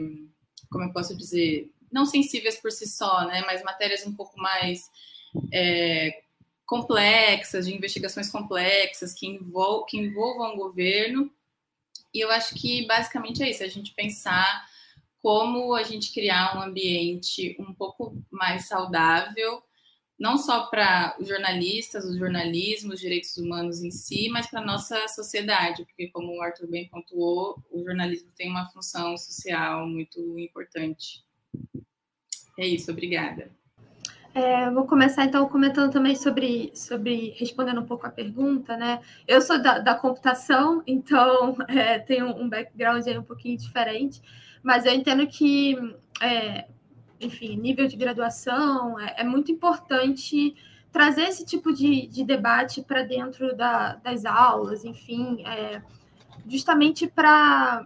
como eu posso dizer, não sensíveis por si só, né, mas matérias um pouco mais é, complexas, de investigações complexas que, envol que envolvam o governo. E eu acho que basicamente é isso, a gente pensar como a gente criar um ambiente um pouco mais saudável, não só para os jornalistas, o jornalismo, os direitos humanos em si, mas para a nossa sociedade, porque, como o Arthur bem pontuou, o jornalismo tem uma função social muito importante. É isso, obrigada. É, vou começar então comentando também sobre, sobre respondendo um pouco a pergunta, né? Eu sou da, da computação, então é, tenho um background aí um pouquinho diferente, mas eu entendo que, é, enfim, nível de graduação é, é, muito importante trazer esse tipo de, de debate para dentro da, das aulas, enfim, é, justamente para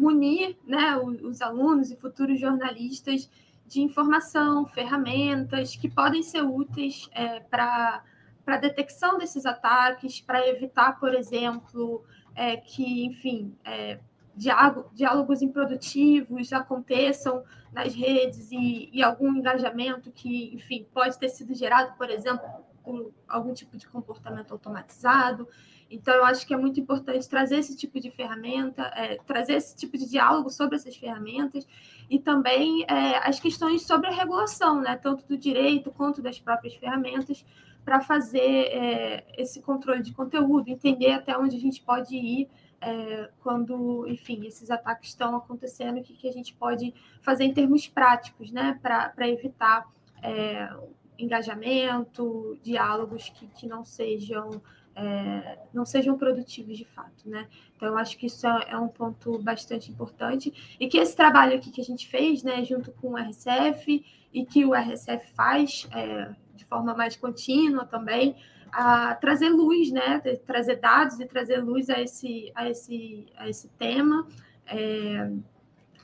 munir né, os, os alunos e futuros jornalistas de informação, ferramentas que podem ser úteis é, para a detecção desses ataques, para evitar, por exemplo, é, que, enfim, é, diálogos improdutivos aconteçam nas redes e, e, algum engajamento que, enfim, pode ter sido gerado, por exemplo, por algum tipo de comportamento automatizado. Então, eu acho que é muito importante trazer esse tipo de ferramenta, é, trazer esse tipo de diálogo sobre essas ferramentas e também é, as questões sobre a regulação, né, tanto do direito quanto das próprias ferramentas, para fazer é, esse controle de conteúdo, entender até onde a gente pode ir é, quando, enfim, esses ataques estão acontecendo, o que, que a gente pode fazer em termos práticos, né, para evitar é, engajamento, diálogos que, que não sejam é, não sejam produtivos de fato, né? Então, eu acho que isso é, é, um ponto bastante importante e que esse trabalho aqui que a gente fez, né, junto com o RCF e que o RCF faz é, de forma mais contínua também, a trazer luz, né, trazer dados e trazer luz a esse, a esse, a esse tema, é,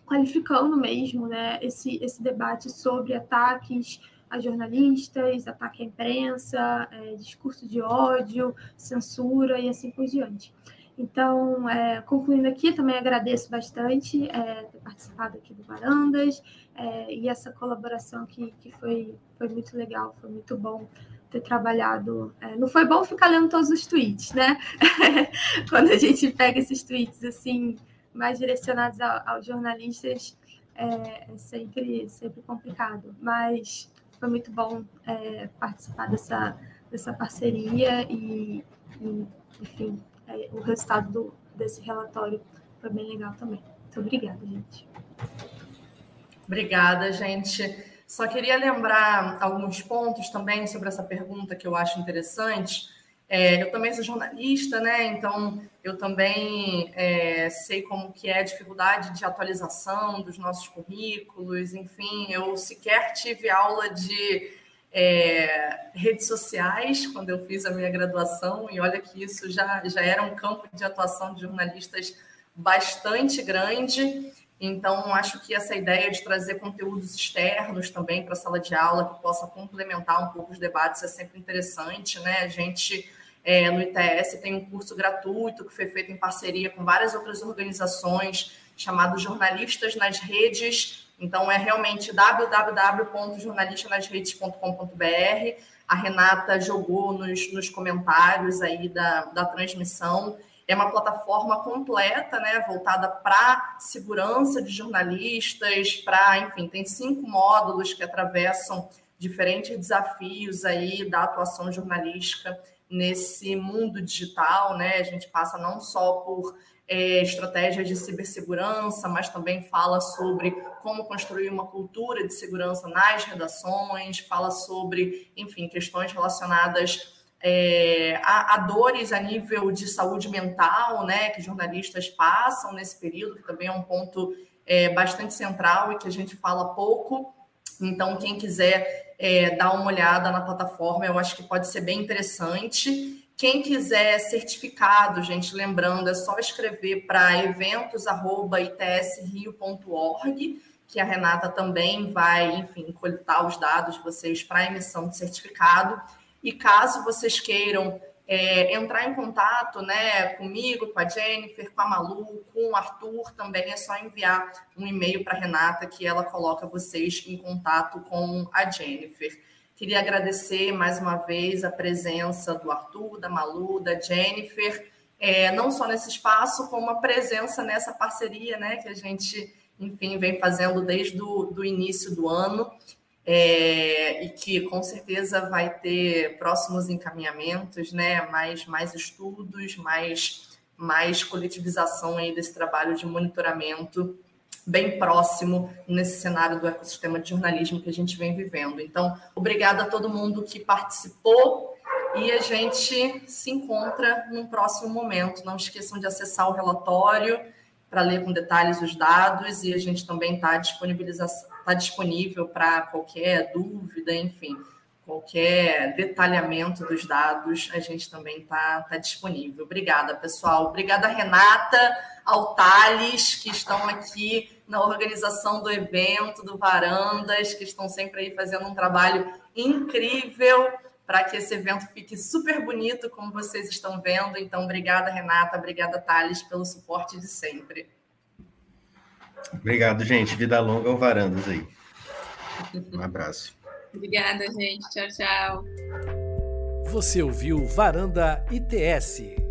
qualificando mesmo, né, esse, esse debate sobre ataques a jornalistas, ataque à imprensa, é, discurso de ódio, censura e assim por diante. Então, é, concluindo aqui, também agradeço bastante é, ter participado aqui do Varandas é, e essa colaboração que, que foi, foi muito legal, foi muito bom ter trabalhado. É, não foi bom ficar lendo todos os tweets, né? Quando a gente pega esses tweets assim, mais direcionados aos jornalistas, é, é sempre, sempre complicado. Mas foi muito bom é, participar dessa, dessa parceria e, e enfim, é, o resultado do, desse relatório foi bem legal também. Muito obrigada, gente. Obrigada, gente. Só queria lembrar alguns pontos também sobre essa pergunta que eu acho interessante. É, eu também sou jornalista, né? Então eu também é, sei como que é a dificuldade de atualização dos nossos currículos, enfim, eu sequer tive aula de é, redes sociais quando eu fiz a minha graduação, e olha que isso já, já era um campo de atuação de jornalistas bastante grande. Então, acho que essa ideia de trazer conteúdos externos também para a sala de aula, que possa complementar um pouco os debates, é sempre interessante, né? A gente é, no ITS tem um curso gratuito que foi feito em parceria com várias outras organizações, chamado Jornalistas nas Redes. Então, é realmente www.jornalistanasredes.com.br. A Renata jogou nos, nos comentários aí da, da transmissão. É uma plataforma completa, né, voltada para segurança de jornalistas, para, enfim, tem cinco módulos que atravessam diferentes desafios aí da atuação jornalística nesse mundo digital, né? A gente passa não só por é, estratégias de cibersegurança, mas também fala sobre como construir uma cultura de segurança nas redações, fala sobre, enfim, questões relacionadas é, a, a, dores a nível de saúde mental, né, que jornalistas passam nesse período, que também é um ponto é, bastante central e que a gente fala pouco. Então, quem quiser é, dar uma olhada na plataforma, eu acho que pode ser bem interessante. Quem quiser certificado, gente, lembrando, é só escrever para eventos@itsrio.org, que a Renata também vai, enfim, coletar os dados de vocês para emissão de certificado. E caso vocês queiram é, entrar em contato né, comigo, com a Jennifer, com a Malu, com o Arthur, também é só enviar um e-mail para a Renata que ela coloca vocês em contato com a Jennifer. Queria agradecer mais uma vez a presença do Arthur, da Malu, da Jennifer, é, não só nesse espaço, como a presença nessa parceria né, que a gente, enfim, vem fazendo desde o do início do ano é, e que com certeza vai ter próximos encaminhamentos, né? mais, mais estudos, mais, mais coletivização aí desse trabalho de monitoramento bem próximo nesse cenário do ecossistema de jornalismo que a gente vem vivendo. Então, obrigada a todo mundo que participou e a gente se encontra num próximo momento. Não esqueçam de acessar o relatório para ler com detalhes os dados e a gente também está disponibilização está disponível para qualquer dúvida, enfim, qualquer detalhamento dos dados, a gente também está tá disponível. Obrigada, pessoal. Obrigada, Renata, ao Thales, que estão aqui na organização do evento, do Varandas, que estão sempre aí fazendo um trabalho incrível para que esse evento fique super bonito, como vocês estão vendo. Então, obrigada, Renata, obrigada, Thales, pelo suporte de sempre. Obrigado, gente. Vida longa ao Varandas aí. Um abraço. Obrigada, gente. Tchau, tchau. Você ouviu Varanda ITS.